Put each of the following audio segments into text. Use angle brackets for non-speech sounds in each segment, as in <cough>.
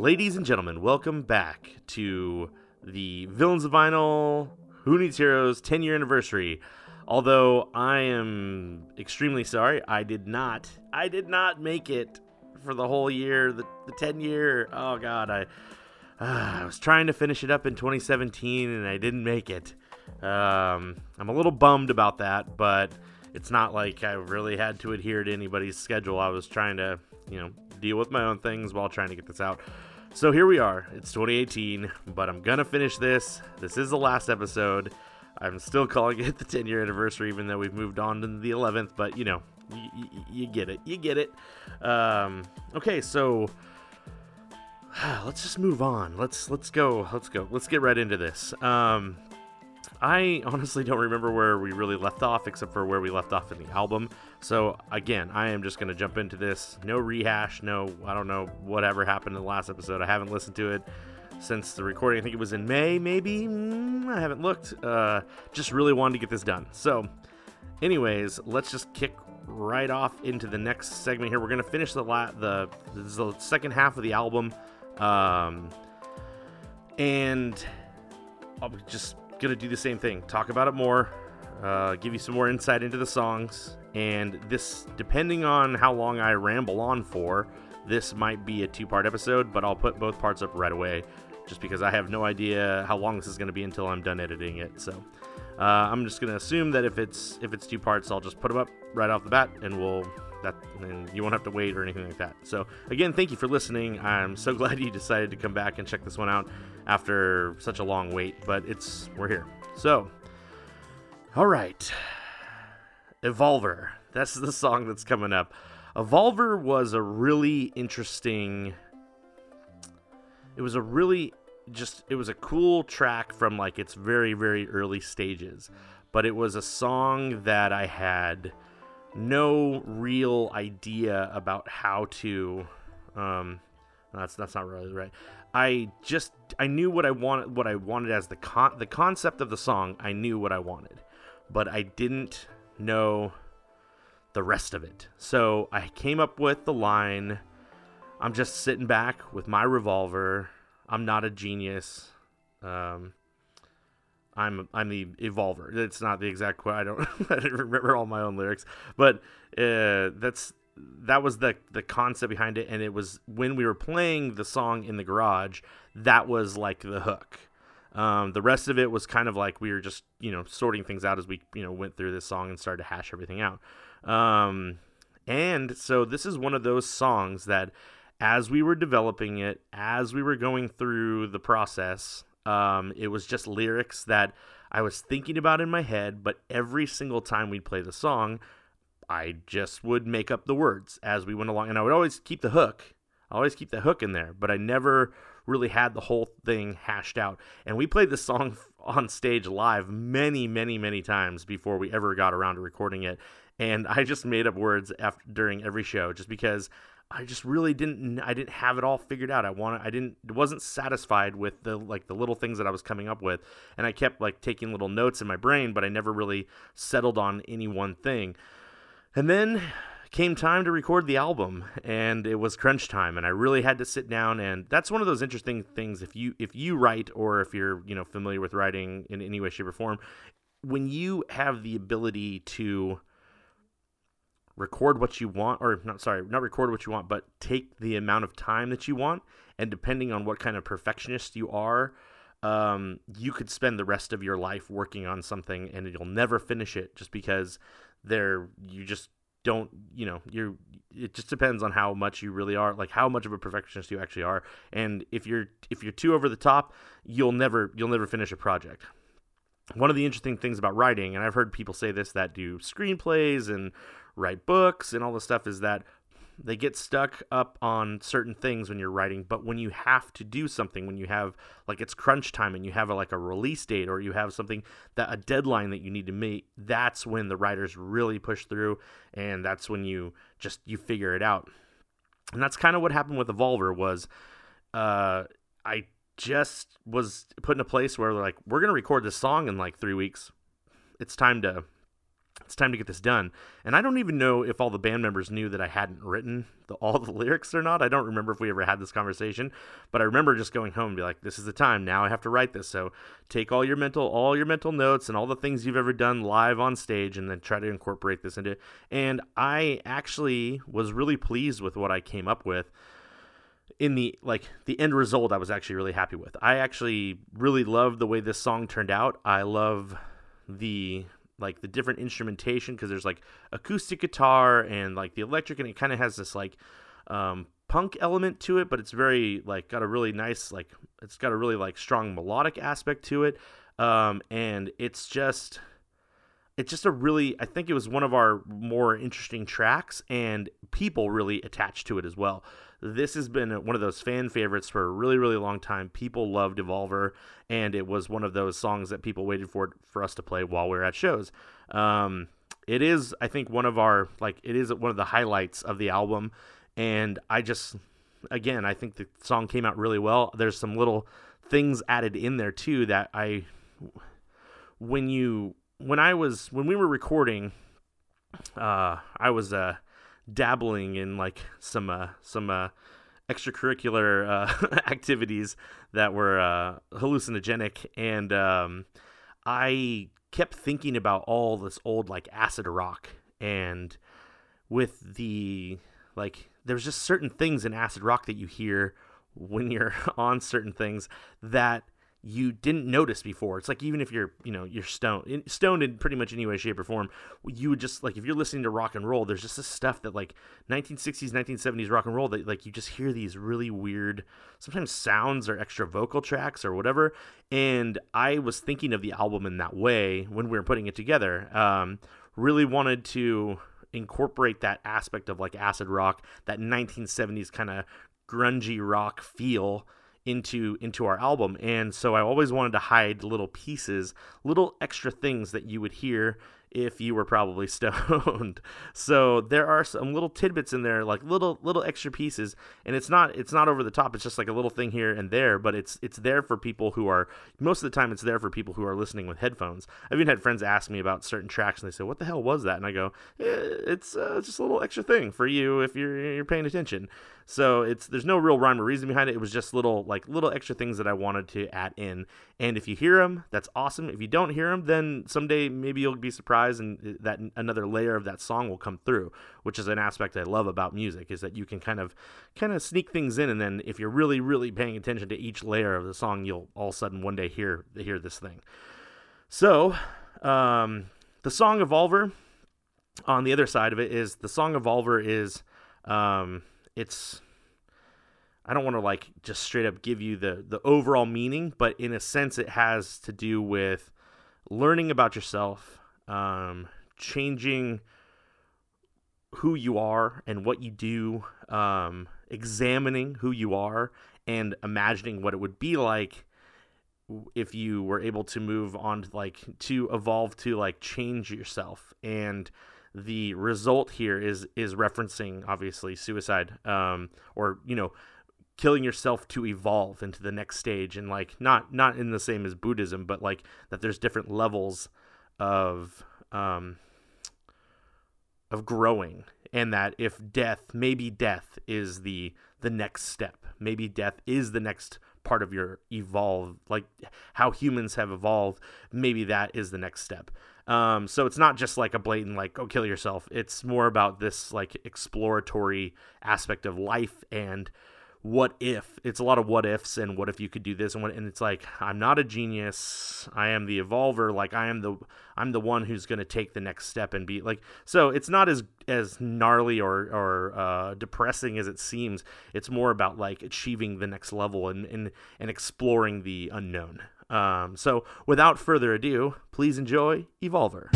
Ladies and gentlemen, welcome back to the Villains of Vinyl Who Needs Heroes 10 year anniversary. Although I am extremely sorry, I did not, I did not make it for the whole year, the, the 10 year. Oh God, I, uh, I was trying to finish it up in 2017 and I didn't make it. Um, I'm a little bummed about that, but it's not like I really had to adhere to anybody's schedule. I was trying to, you know, deal with my own things while trying to get this out. So here we are. It's 2018, but I'm gonna finish this. This is the last episode. I'm still calling it the 10 year anniversary, even though we've moved on to the 11th. But you know, y- y- you get it. You get it. Um, okay, so <sighs> let's just move on. Let's let's go. Let's go. Let's get right into this. Um, I honestly don't remember where we really left off, except for where we left off in the album. So again, I am just gonna jump into this. No rehash. No, I don't know whatever happened in the last episode. I haven't listened to it since the recording. I think it was in May, maybe. Mm, I haven't looked. Uh, just really wanted to get this done. So, anyways, let's just kick right off into the next segment here. We're gonna finish the la- the the second half of the album, um, and I'm just gonna do the same thing. Talk about it more. Uh, give you some more insight into the songs, and this, depending on how long I ramble on for, this might be a two-part episode. But I'll put both parts up right away, just because I have no idea how long this is gonna be until I'm done editing it. So. Uh, I'm just gonna assume that if it's if it's two parts, I'll just put them up right off the bat, and we'll that and you won't have to wait or anything like that. So again, thank you for listening. I'm so <laughs> glad you decided to come back and check this one out after such a long wait, but it's we're here. So, all right, Evolver. That's the song that's coming up. Evolver was a really interesting. It was a really just it was a cool track from like its very very early stages but it was a song that i had no real idea about how to um that's that's not really right i just i knew what i wanted what i wanted as the con the concept of the song i knew what i wanted but i didn't know the rest of it so i came up with the line i'm just sitting back with my revolver I'm not a genius. Um, I'm I'm the evolver. It's not the exact quote. I don't <laughs> I don't remember all my own lyrics, but uh, that's that was the the concept behind it, and it was when we were playing the song in the garage. That was like the hook. Um, the rest of it was kind of like we were just you know sorting things out as we you know went through this song and started to hash everything out. Um, and so this is one of those songs that as we were developing it, as we were going through the process, um, it was just lyrics that I was thinking about in my head, but every single time we'd play the song, I just would make up the words as we went along. And I would always keep the hook. I always keep the hook in there, but I never really had the whole thing hashed out. And we played this song <laughs> on stage live many, many, many times before we ever got around to recording it. And I just made up words after during every show just because I just really didn't I didn't have it all figured out. I wanted I didn't wasn't satisfied with the like the little things that I was coming up with and I kept like taking little notes in my brain, but I never really settled on any one thing. And then came time to record the album and it was crunch time and I really had to sit down and that's one of those interesting things if you if you write or if you're, you know, familiar with writing in any way shape or form, when you have the ability to record what you want or not sorry not record what you want but take the amount of time that you want and depending on what kind of perfectionist you are um, you could spend the rest of your life working on something and you'll never finish it just because there you just don't you know you're it just depends on how much you really are like how much of a perfectionist you actually are. And if you're if you're too over the top you'll never you'll never finish a project. One of the interesting things about writing and i've heard people say this that do screenplays and write books and all this stuff is that they get stuck up on certain things when you're writing but when you have to do something when you have like it's crunch time and you have a, like a release date or you have something that a deadline that you need to meet that's when the writers really push through and that's when you just you figure it out. And that's kind of what happened with evolver was uh i just was put in a place where like we're gonna record this song in like three weeks. It's time to it's time to get this done. And I don't even know if all the band members knew that I hadn't written the, all the <laughs> lyrics or not. I don't remember if we ever had this conversation, but I remember just going home and be like, "This is the time. Now I have to write this." So take all your mental, all your mental notes and all the things you've ever done live on stage, and then try to incorporate this into. It. And I actually was really pleased with what I came up with in the like the end result i was actually really happy with i actually really love the way this song turned out i love the like the different instrumentation because there's like acoustic guitar and like the electric and it kind of has this like um, punk element to it but it's very like got a really nice like it's got a really like strong melodic aspect to it. Um, and it's just it's just a really i think it was one of our more interesting tracks and people really attached to it as well. This has been one of those fan favorites for a really really long time. People love devolver and it was one of those songs that people waited for for us to play while we are at shows. Um, it is i think one of our like it is one of the highlights of the album and i just again i think the song came out really well. There's some little things added in there too that i when you when I was when we were recording, uh, I was uh, dabbling in like some uh, some uh, extracurricular uh, <laughs> activities that were uh, hallucinogenic, and um, I kept thinking about all this old like acid rock, and with the like, there's just certain things in acid rock that you hear when you're <laughs> on certain things that you didn't notice before. It's like even if you're, you know, you're stoned, stoned in pretty much any way, shape, or form, you would just like if you're listening to rock and roll, there's just this stuff that like 1960s, 1970s rock and roll that like you just hear these really weird, sometimes sounds or extra vocal tracks or whatever. And I was thinking of the album in that way when we were putting it together. Um, really wanted to incorporate that aspect of like acid rock, that 1970s kind of grungy rock feel into into our album and so i always wanted to hide little pieces little extra things that you would hear if you were probably <laughs> stoned. so there are some little tidbits in there, like little little extra pieces, and it's not it's not over the top. It's just like a little thing here and there, but it's it's there for people who are most of the time it's there for people who are listening with headphones. I've even had friends ask me about certain tracks, and they say, "What the hell was that?" And I go, eh, "It's uh, just a little extra thing for you if you're you're paying attention." So it's there's no real rhyme or reason behind it. It was just little like little extra things that I wanted to add in. And if you hear them, that's awesome. If you don't hear them, then someday maybe you'll be surprised and that another layer of that song will come through, which is an aspect I love about music is that you can kind of kind of sneak things in and then if you're really really paying attention to each layer of the song, you'll all of a sudden one day hear hear this thing. So, um, the song Evolver on the other side of it is the song Evolver is um, it's I don't want to like just straight up give you the the overall meaning, but in a sense, it has to do with learning about yourself, um, changing who you are and what you do, um, examining who you are, and imagining what it would be like if you were able to move on to like to evolve to like change yourself. And the result here is is referencing obviously suicide um, or you know killing yourself to evolve into the next stage and like not not in the same as buddhism but like that there's different levels of um of growing and that if death maybe death is the the next step. Maybe death is the next part of your evolve like how humans have evolved maybe that is the next step um, so it's not just like a blatant like go kill yourself. It's more about this like exploratory aspect of life and what if. It's a lot of what ifs and what if you could do this and what and it's like i'm not a genius. I am the evolver. Like i am the i'm the one who's going to take the next step and be like so it's not as as gnarly or or uh, depressing as it seems. It's more about like achieving the next level and and, and exploring the unknown um, so without further ado, please enjoy Evolver.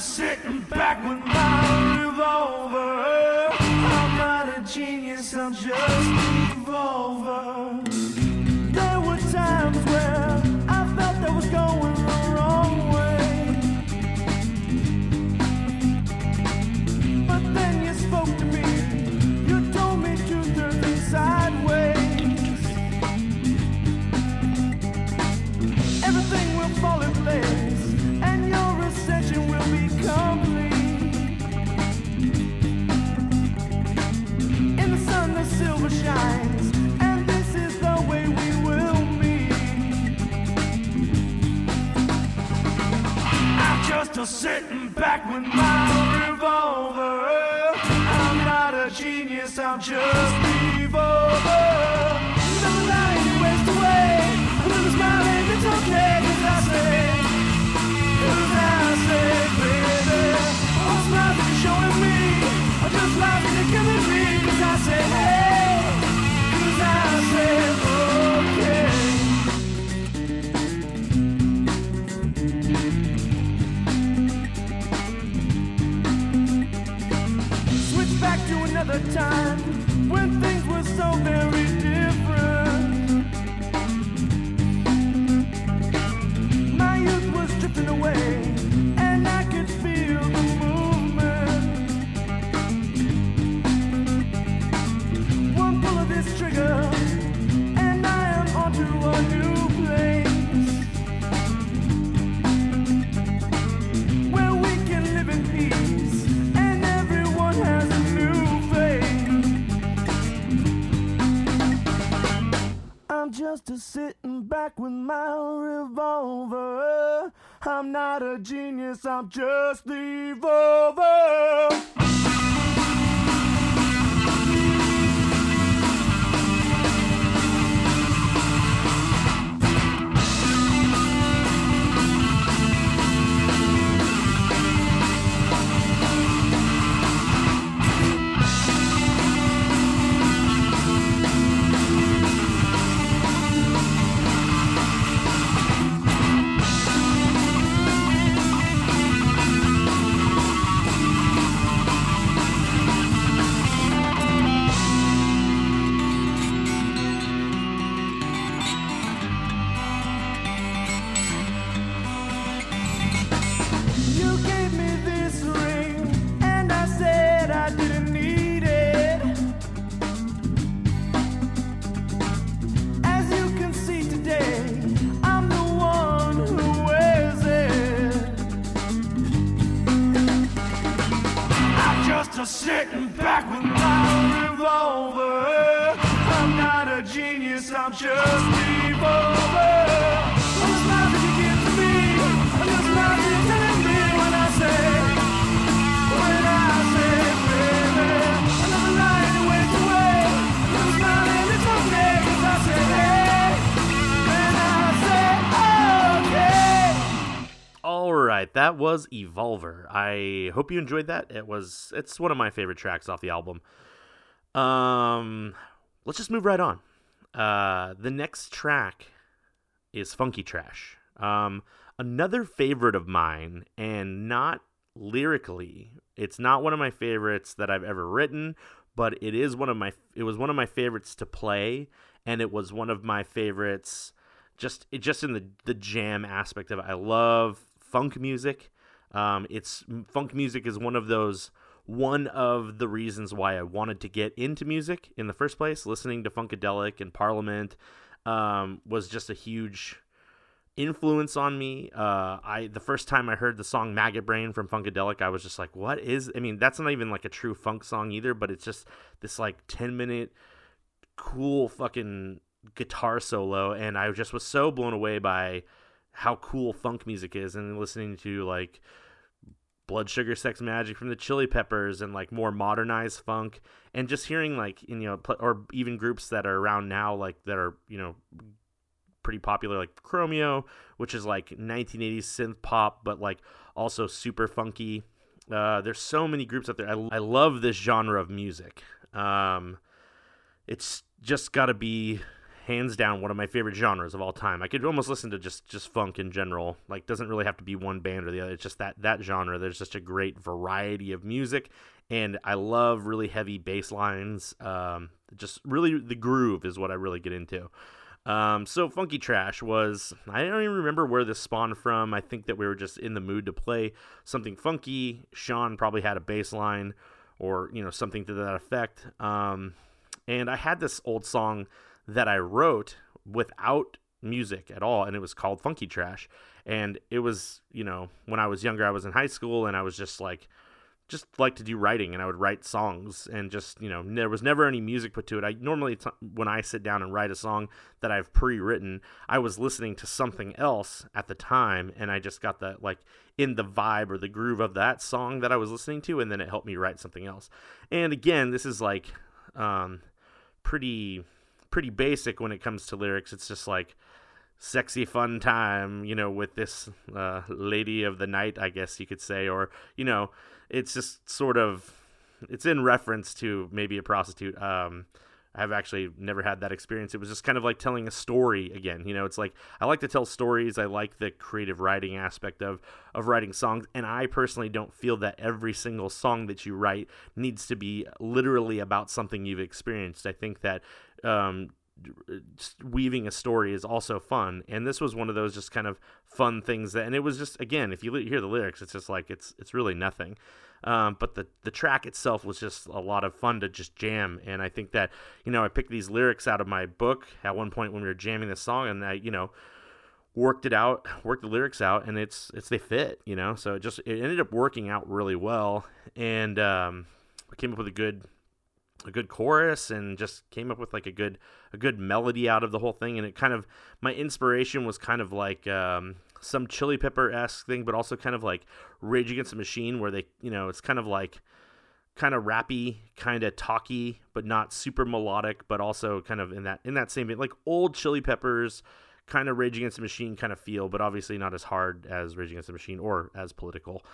still sitting back with my revolver. I'm not a genius, I'm just a revolver. Just sitting back with my revolver. I'm not a genius, I'm just evolver. Just a sitting back with my revolver. I'm not a genius, I'm just the evolver. I'm just a sitting back with my revolver. I'm not a genius, I'm just evolver. That was Evolver. I hope you enjoyed that. It was it's one of my favorite tracks off the album. Um let's just move right on. Uh the next track is Funky Trash. Um another favorite of mine and not lyrically. It's not one of my favorites that I've ever written, but it is one of my it was one of my favorites to play and it was one of my favorites just it just in the the jam aspect of it. I love funk music. Um, it's funk music is one of those one of the reasons why I wanted to get into music in the first place. Listening to Funkadelic and Parliament um, was just a huge influence on me. Uh, I the first time I heard the song Maggot Brain from Funkadelic, I was just like, "What is?" I mean, that's not even like a true funk song either, but it's just this like ten minute cool fucking guitar solo, and I just was so blown away by how cool funk music is, and listening to like Blood Sugar Sex Magik from the Chili Peppers and like more modernized funk and just hearing like you know or even groups that are around now like that are you know pretty popular like Chromeo which is like 1980s synth pop but like also super funky. Uh, there's so many groups out there. I, I love this genre of music. Um, it's just got to be hands down one of my favorite genres of all time. I could almost listen to just just funk in general. Like doesn't really have to be one band or the other. It's just that that genre. There's just a great variety of music, and I love really heavy bass lines. Um, just really the groove is what I really get into. Um, so Funky Trash was I don't even remember where this spawned from. I think that we were just in the mood to play something funky. Sean probably had a bass line or you know something to that effect. Um, and I had this old song that I wrote without music at all, and it was called Funky Trash. And it was you know when I was younger, I was in high school, and I was just like just like to do writing and I would write songs and just, you know, there was never any music put to it. I normally, t- when I sit down and write a song that I've pre written, I was listening to something else at the time and I just got that, like, in the vibe or the groove of that song that I was listening to and then it helped me write something else. And again, this is like, um, pretty, pretty basic when it comes to lyrics. It's just like, sexy fun time, you know, with this uh, lady of the night, I guess you could say, or you know, it's just sort of it's in reference to maybe a prostitute. Um, I've actually never had that experience. It was just kind of like telling a story again. You know, it's like I like to tell stories. I like the creative writing aspect of of writing songs, and I personally don't feel that every single song that you write needs to be literally about something you've experienced. I think that um, weaving a story is also fun. And this was one of those just kind of fun things that and it was just again if you hear the lyrics it's just like it's it's really nothing. Um, but the the track itself was just a lot of fun to just jam. And i think that you know i picked these lyrics out of my book at one point when we were jamming the song and i you know worked it out worked the lyrics out and it's it's they fit you know? So it just it ended up working out really well. And um, I came up with a good a good chorus and just came up with like a good a good melody out of the whole thing. And it kind of my inspiration was kind of like um, some chili pepper esque thing but also kind of like rage against the machine where they you know it's kind of like kind of rappy kind of talky but not super melodic but also kind of in that in that same like old chili peppers kind of Rage Against the Machine kind of feel, but obviously not as hard as Rage Against the Machine or as political.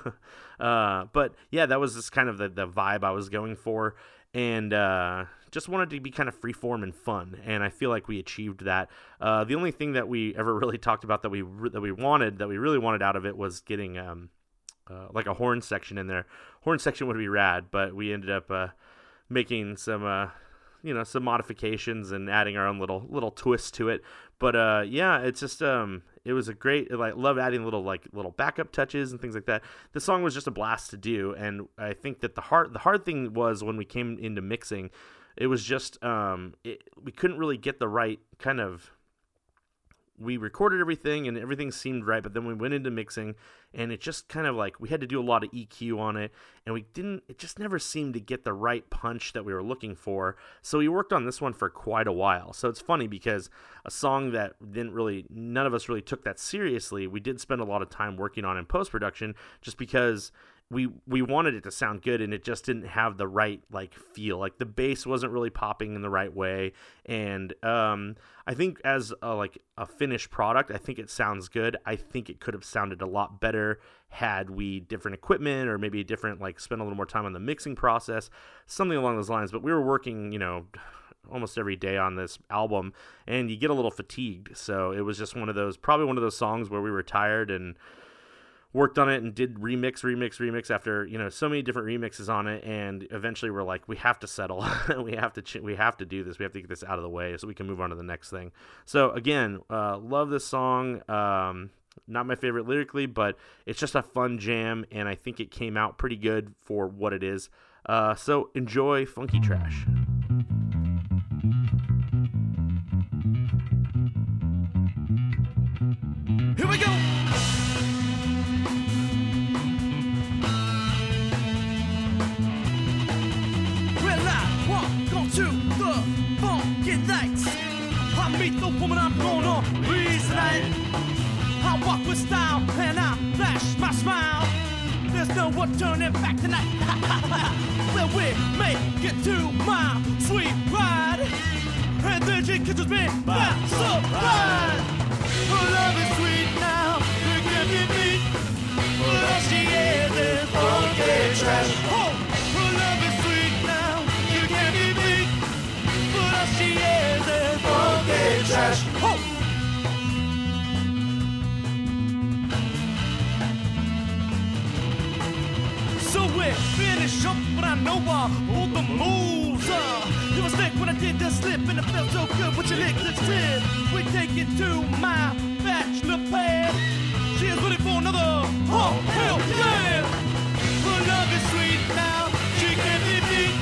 <laughs> uh, but yeah, that was just kind of the, the vibe I was going for and uh, just wanted to be kind of freeform and fun. And I feel like we achieved that. Uh, the only thing that we ever <laughs> really talked about that we re- that we wanted that we really wanted out of it was getting um, uh, like a horn section in there. Horn section would be rad, but we ended up uh, making some uh, you know some modifications and adding our own little little twist to it. But uh, yeah, it's just um, it was a great like love adding little like little backup touches and things like that. The song was just a blast to do, and I think that the hard the hard thing was when we came into mixing, it was just um, it, we couldn't really get the right kind of we recorded everything and everything seemed right, but then we went into mixing and it just kind of like we had to do a lot of EQ on it and we didn't it just never seemed to get the right punch that we were looking for. So we worked on this one for quite a while. So it's funny because a song that didn't really none of us really took that seriously, we did spend a lot of time working on in post production just because we we wanted it to sound good and it just didn't have the right like feel. Like the bass wasn't really popping in the right way. And um i think as a, like a finished product i think it sounds good. I think it could have sounded a lot better had we different equipment or maybe different like spend a little more time on the mixing process something along those lines. But we were working you know almost every day on this album and you get a little fatigued. So it was just one of those probably one of those songs where we were tired and worked on it and did remix, remix, remix after you know so many different remixes on it, and eventually we're like, we have to settle, <laughs> we have to ch- we have to do this, we have to get this out of the way so we can move on to the next thing. So again, uh, love this song. Um, not my favorite lyrically, but it's just a fun jam, and I think it came out pretty good for what it is. Uh, so enjoy Funky Trash. With style and I flash my smile. There's no one turning back tonight. <laughs> well, we make it to my sweet ride. And then she kisses me by surprise. Her love is sweet now, it can be beat. But all she is is funky trash. Oh, but I know uh, all the moves. Uh, you was thick when I did the slip, and it felt so good with your lick lips tip. We take it to my bachelor pad. She is ready for another. Oh hell yeah! Her love is sweet now. She can't be beat,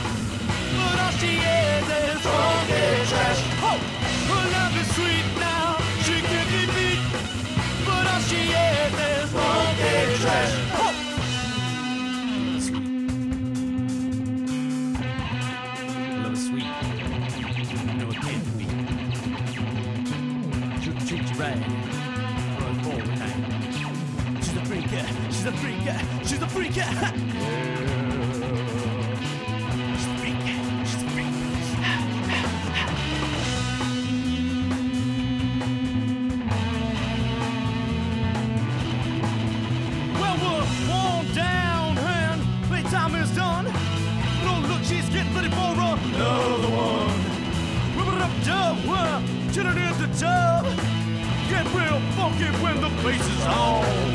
but all she is is funky freaker. She's a freaker. She's a freak. She's a freak. Well, we're worn down and playtime is done. No, look, she's getting another one. It up, dub, into dub. Get real funky when the bass is on.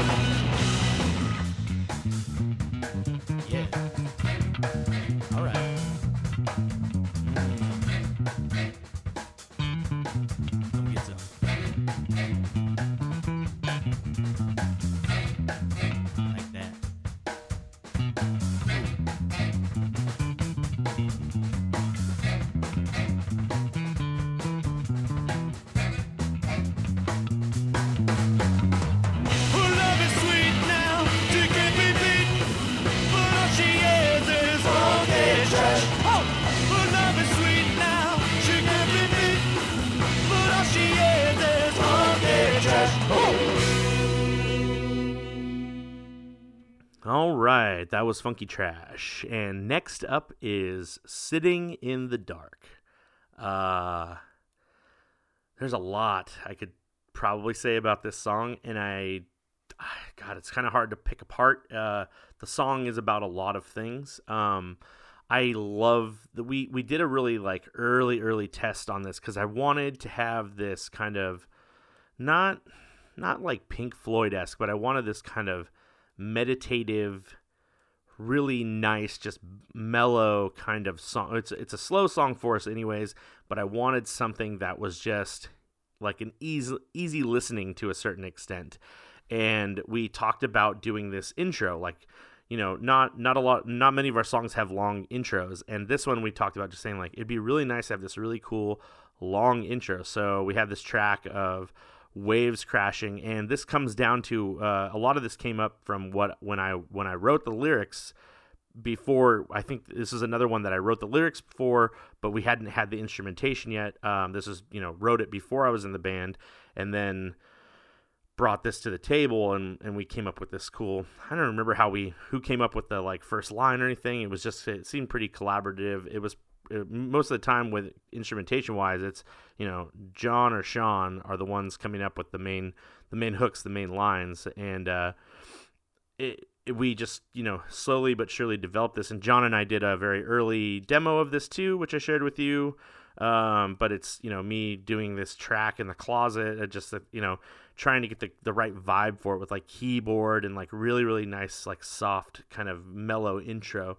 Right, that was Funky Trash. And next up is Sitting in the Dark. Uh there's a lot I could probably say about this song and I god, it's kind of hard to pick apart. Uh the song is about a lot of things. Um I love that we we did a really like early early test on this cuz I wanted to have this kind of not not like Pink Floyd esque, but I wanted this kind of meditative, really nice, just mellow kind of song. It's it's a slow song for us, anyways. But I wanted something that was just like an easy easy listening to a certain extent. And we talked about doing this intro, like you know, not not a lot, not many of our songs have long intros, and this one we talked about just saying like it'd be really nice to have this really cool long intro. So we have this track of waves crashing and this comes down to uh, a lot of this came up from what when i when i wrote the lyrics before i think this is another one that i wrote the lyrics for but we hadn't had the instrumentation yet. Um, this is you know wrote it before i was in the band and then brought this to the table and, and we came up with this cool i don't remember how we who came up with the like first line or anything. It was just it seemed pretty collaborative. It was most of the time with instrumentation wise it's you know john or sean are the ones coming up with the main the main hooks the main lines and uh it, it- we just you know slowly but surely developed this and john and i did a very early demo of this too which i shared with you um, but it's you know me doing this track in the closet uh, just uh, you know trying to get the, the right vibe for it with like keyboard and like really really nice like soft kind of mellow intro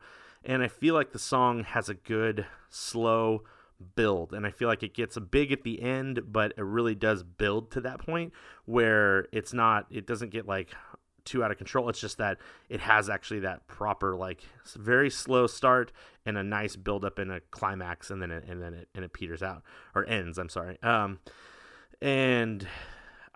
and i feel like the song has a good slow build and i feel like it gets big at the end but it really does build to that point where it's not it doesn't get like too out of control. It's just that it has actually that proper like very slow start and a nice build up and a climax and then it, and then it and it peters out or ends i'm sorry. Um and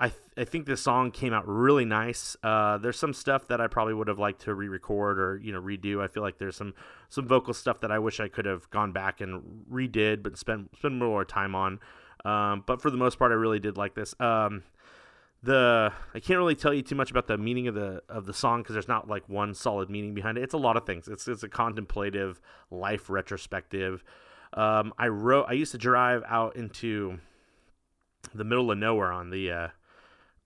I, th- I think this song came out really nice. Uh, there's some stuff that I probably would have liked to re-record or you know redo. I feel like there's some some vocal stuff that I wish I could have gone back and redid, but spend spend more time on. Um, but for the most part, I really did like this. Um, the I can't really tell you too much about the meaning of the of the song because there's not like one solid meaning behind it. It's a lot of things. It's it's a contemplative life retrospective. Um, I wrote. I used to drive out into the middle of nowhere on the uh,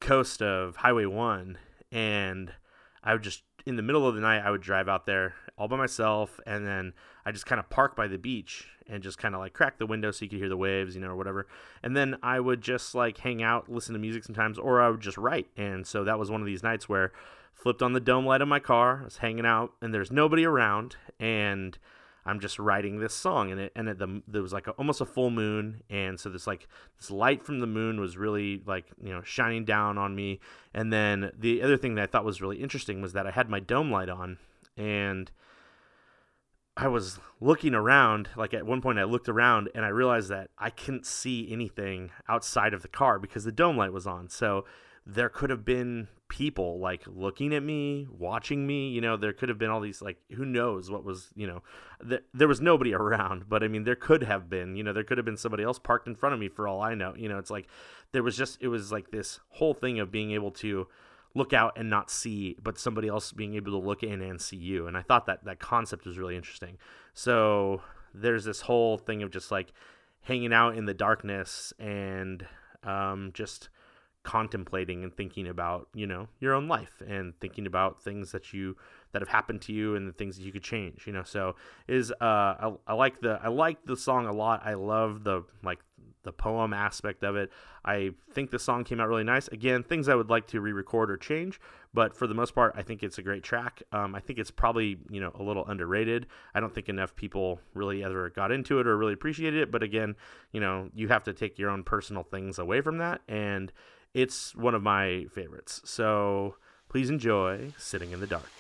coast of Highway One, and I would just in the middle of the night I would drive out there all by myself, and then I just kind of park by the beach and just kind of like crack the window so you could hear the waves, you know, or whatever. And then I would just like hang out, listen to music sometimes, or I would just write. And so that was one of these nights where flipped on the dome light of my car, I was hanging out, and there's nobody around, and I'm just writing this song, and it and it, the, there was like a, almost a full moon, and so this like this light from the moon was really like you know shining down on me, and then the other thing that I thought was really interesting was that I had my dome light on, and I was looking around. Like at one point, I looked around and I realized that I couldn't see anything outside of the car because the dome light was on. So there could have been people like looking at me, watching me. You know, there could have been all these like who knows what was. You know, th- there was nobody <laughs> around, but I mean, there could have been. You know, there could have been somebody else parked in front of me for all I know. You know, it's like there was just it was like this whole thing of being able to look out and not see, but somebody else being able to look in and see you. And I thought that that concept was really interesting. So there's this whole thing of just like hanging out in the darkness and um, just contemplating and thinking about you know your own life and thinking about things that you that have happened to you and the things that you could change you know? So is uh I, I like the i like the song a lot. I love the like the poem aspect of it. I think the song came out really nice. Again things i would like to re-record or change but for the most part i think it's a great track. Um, i think it's probably you know a little underrated. I don't think enough people really ever got into it or really appreciated it but again you know you have to take your own personal things away from that. And it's one of my favorites. So please enjoy Sitting in the Dark.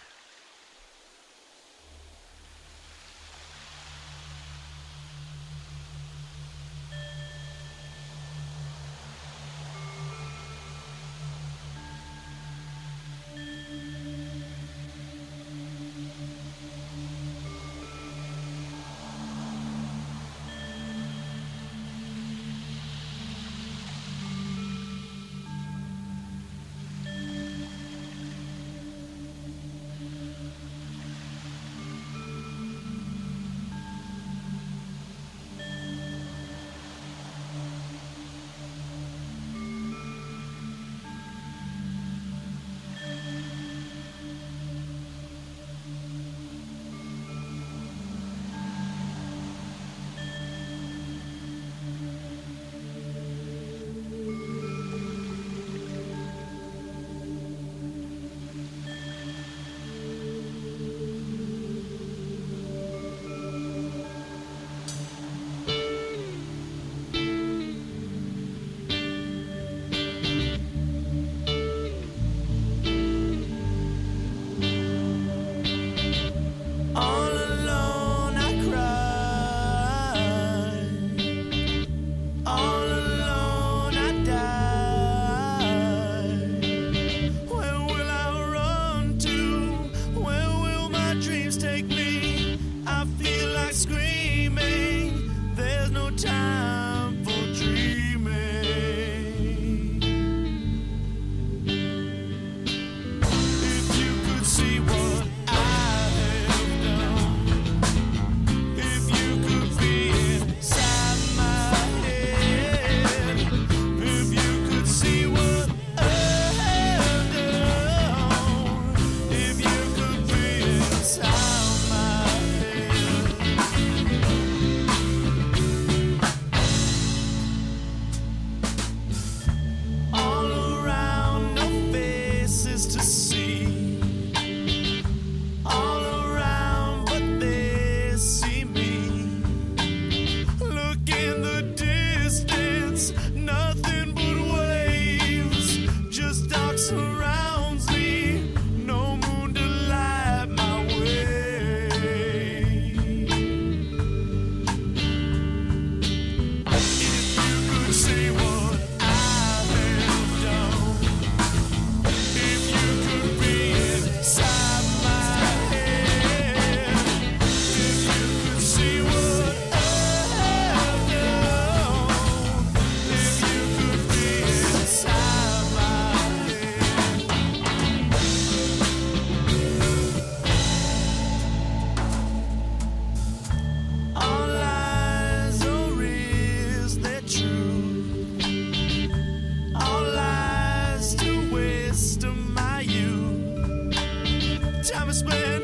despair.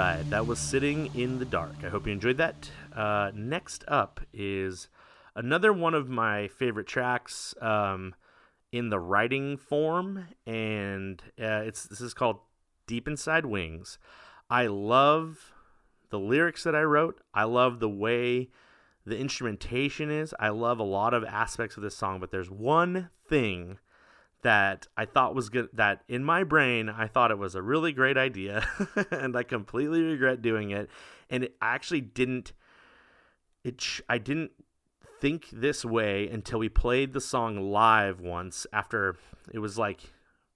Right, that was Sitting in the Dark. I hope you enjoyed that. Uh, next up is another one of my favorite tracks um, in the writing form, and uh, it's this is called Deep Inside Wings. I love the lyrics that I wrote. I love the way the instrumentation is. I love a lot of aspects of this song, but there's one thing that I thought was good that in my brain I thought it was a really great idea <laughs> and I completely regret doing it. And it actually didn't it I didn't think this way until we played the song live once after it was like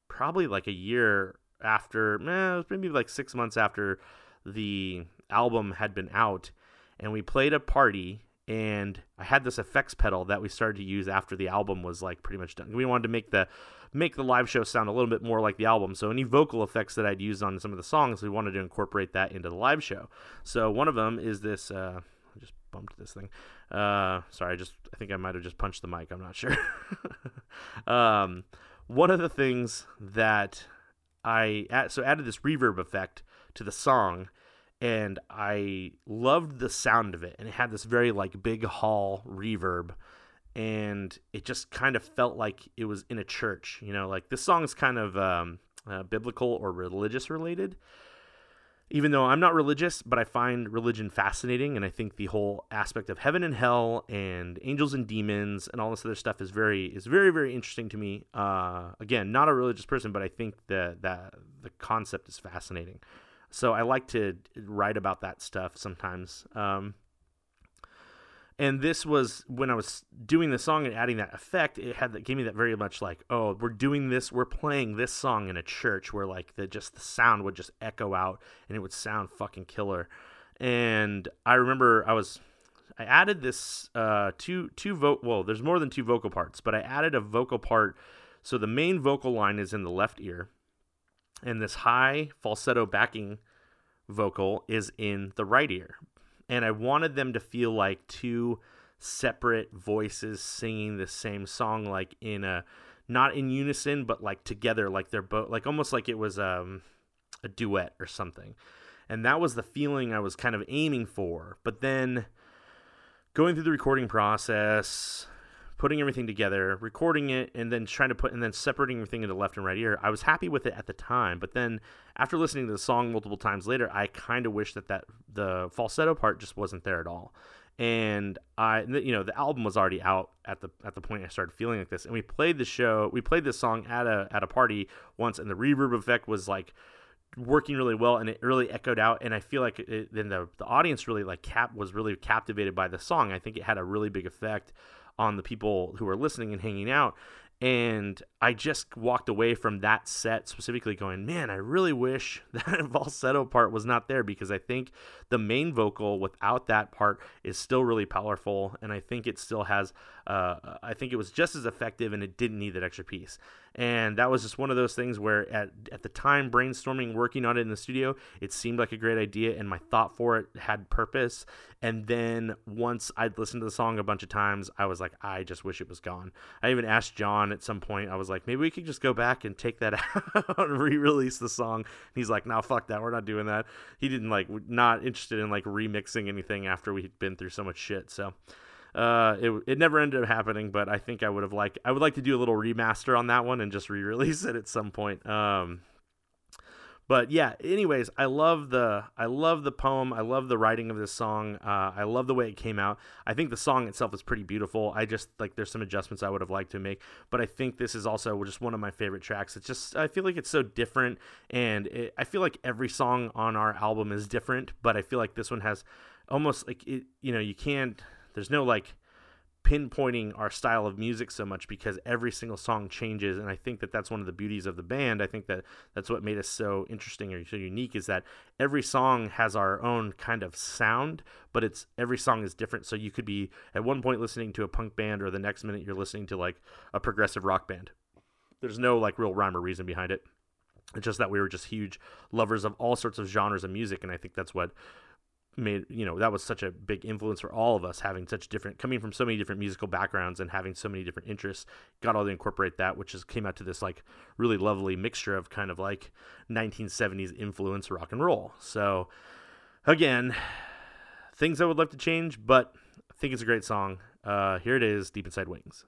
probably like a year after eh, maybe like 6 months after the album had been out and we played a party and I had this effects pedal that we started to use after the album was like pretty much done. We wanted to make the make the live show sound a little bit more like the album. So any vocal effects that I'd used on some of the songs, we wanted to incorporate that into the live show. So one of them is this. Uh, I just bumped this thing. Uh, sorry, I just I think I might have just punched the mic. I'm not sure. <laughs> um, one of the things that I so added this reverb effect to the song and I loved the sound of it and it had this very like big hall reverb and it just kind of felt like it was in a church you know like this song is kind of um, uh, biblical or religious related even though I'm not religious, but I find religion fascinating, and I think the whole aspect of heaven and hell and angels and demons and all this other stuff is very is very very interesting to me. Uh, again, not a religious person, but I think that that the concept is fascinating. So I like to write about that stuff sometimes. Um, and this was when I was doing the song and adding that effect. It had that gave me that very much like, oh, we're doing this, we're playing this song in a church where like the just the sound would just echo out and it would sound fucking killer. And I remember I was I added this uh, two two vote. Well, there's more than two vocal parts, but I added a vocal part. So the main vocal line is in the left ear, and this high falsetto backing vocal is in the right ear and I wanted them to feel like two separate voices singing the same song, like in a not in unison, but like together, like they're both like almost like it was um, a duet or something. And that was the feeling I was kind of aiming for. But then going through the recording process, putting everything together, recording it, and then trying to put and then separating everything into left and right ear. I was happy with it at the time, but then after listening to the song multiple times later, I kind of wish that that the falsetto part just wasn't there at all. And I, you know, the album was already out at the at the point I started feeling like this, and we played the show, we played this song at a at a party once, and the reverb effect was like working really well and it really echoed out and i feel like then the, the audience really like cap was really captivated by the song i think it had a really big effect on the people who are listening and hanging out. And i just walked away from that set specifically going man i really wish <laughs> that falsetto part was not there because i think the main vocal without that part is still really powerful. And i think it still has uh, i think it was just as effective and it didn't need that extra piece And that was just one of those things where at at the time brainstorming, working on it in the studio, it seemed like a great idea, and my thought for it had purpose. And then once I'd listened to the song a bunch of times, I was like, I just wish it was gone. I even asked John at some point. I was like, maybe we could just go back and take that <laughs> out and re-release the song. And he's like, no, fuck that. We're not doing that. He didn't like not interested in like remixing anything after we'd been through so much shit. So uh, it, it never ended up happening, but I think I would have liked I would like to do a little remaster on that one and just re-release it at some point. Um, but yeah anyways i love the i love the poem. I love the writing of this song. Uh, i love the way it came out. I think the song itself is pretty beautiful. I just like there's some adjustments i would have liked to make but i think this is also just one of my favorite tracks. It's just i feel like it's so different and it, i feel like every song on our album is different but i feel like this one has almost like it you know you can't there's no like pinpointing our style of music so much because every single song changes and i think that that's one of the beauties of the band. I think that that's what made us so interesting or so unique is that every song has our own kind of sound but it's every song is different. So you could be at one point listening to a punk band or the next minute you're listening to like a progressive rock band. There's no like real rhyme or reason behind it. It's just that we were just huge lovers of all sorts of genres of music and i think that's what made you know that was such a big influence for all of us having such different coming from so many different musical backgrounds and having so many different interests got all to incorporate that which just came out to this like really lovely mixture of kind of like 1970s influence rock and roll. So again things i would love to change but i think it's a great song. Uh here it is deep inside wings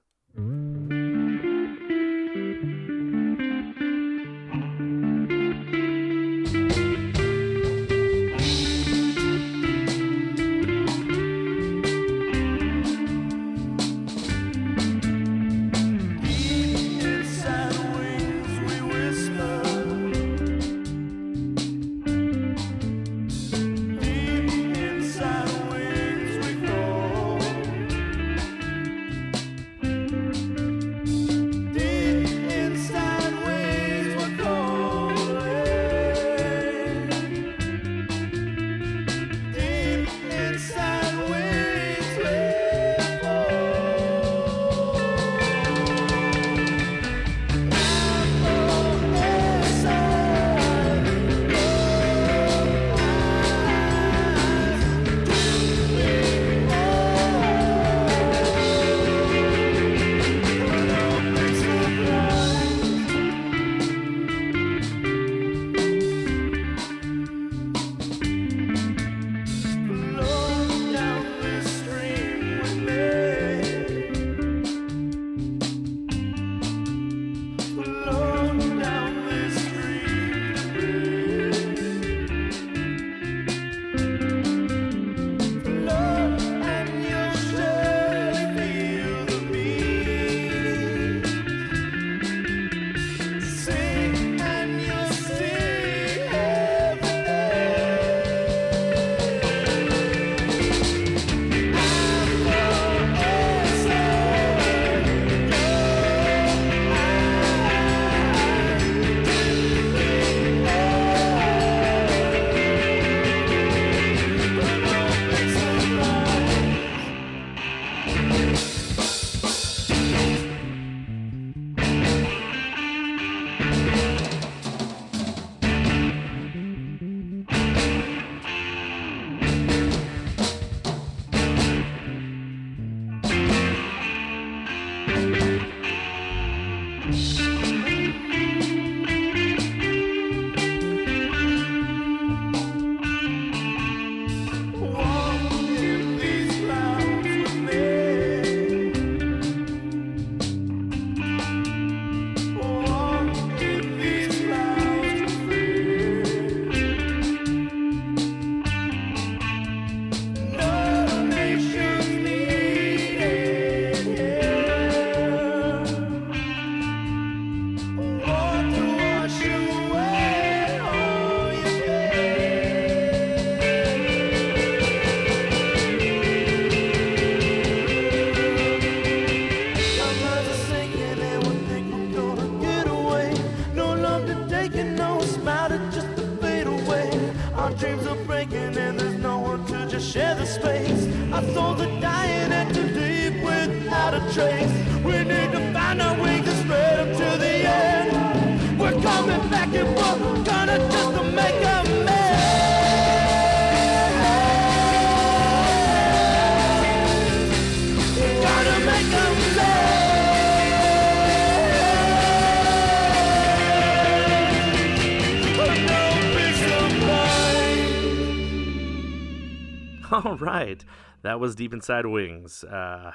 that was Deep Inside Wings. Uh,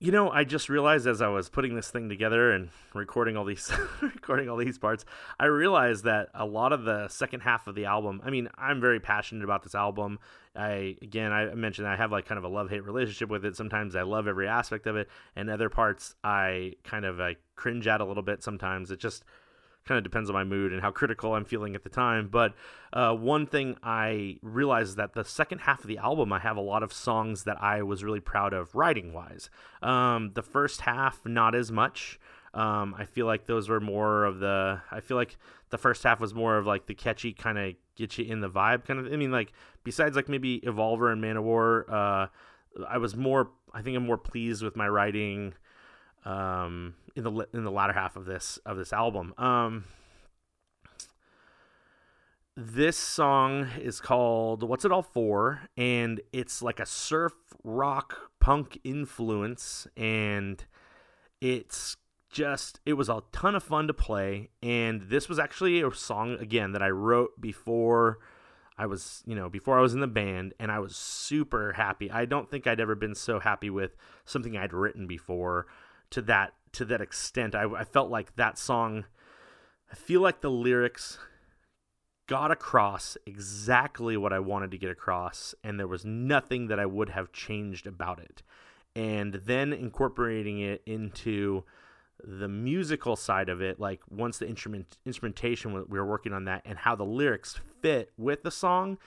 you know, I just realized as I was putting this thing together and recording all these <laughs> recording all these parts, I realized that a lot of the second half of the album. I mean, I'm very passionate about this album. I again, I mentioned I have like kind of a love hate relationship with it. Sometimes I love every aspect of it, and other parts I kind of like cringe at a little bit. Sometimes it just kind of depends on my mood and how critical I'm feeling at the time. But uh, one thing I realized is that the second half of the album, I have a lot of songs that I was really proud of writing wise. Um, the first half, not as much. Um, I feel like those were more of the. I feel like the first half was more of like the catchy kind of get you in the vibe kind of. I mean, like besides like maybe Evolver and Man of War, uh, I was more. I think I'm more pleased with my writing um, in the in the latter half of this of this album. Um, this song is called "What's It All For," and it's like a surf rock punk influence, and it's just it was a ton of fun to play. And this was actually a song again that I wrote before. I was, you know, before I was in the band, and I was super happy. I don't think I'd ever been so happy with something I'd written before to that to that extent. I, I felt like that song. I feel like the lyrics got across exactly what I wanted to get across, and there was nothing that I would have changed about it. And then incorporating it into the musical side of it, like once the instrument instrumentation we were working on that, and how the lyrics fit with the song,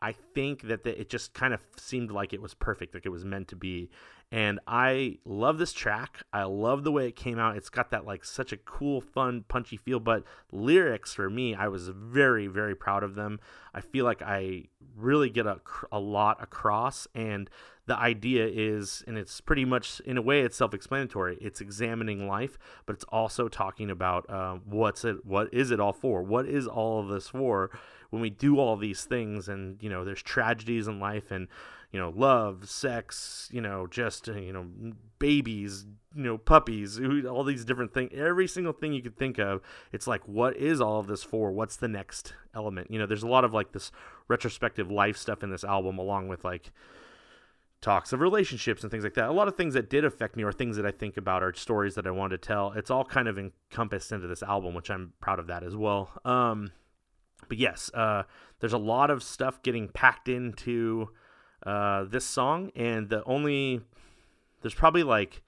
I think that the, it just kind of seemed like it was perfect, like it was meant to be. And I love this track. I love the way it came out. It's got that like such a cool, fun, punchy feel. But lyrics for me, I was very, very proud of them. I feel like I really get a, a lot across. And the idea is, and it's pretty much in a way, it's self-explanatory. It's examining life, but it's also talking about uh, what's it, what is it all for? What is all of this for? When we do all these things, and you know, there's tragedies in life, and you know, love, sex, you know, just, uh, you know, babies, you know, puppies, all these different things, every single thing you could think of. It's like, what is all of this for? What's the next element? You know, there's a lot of like this retrospective life stuff in this album, along with like, talks of relationships and things like that. A lot of things that did affect me or things that I think about are stories that I wanted to tell. It's all kind of encompassed into this album, which I'm proud of that as well. Um, but yes, uh, there's a lot of stuff getting packed into uh, this song, and the only there's probably like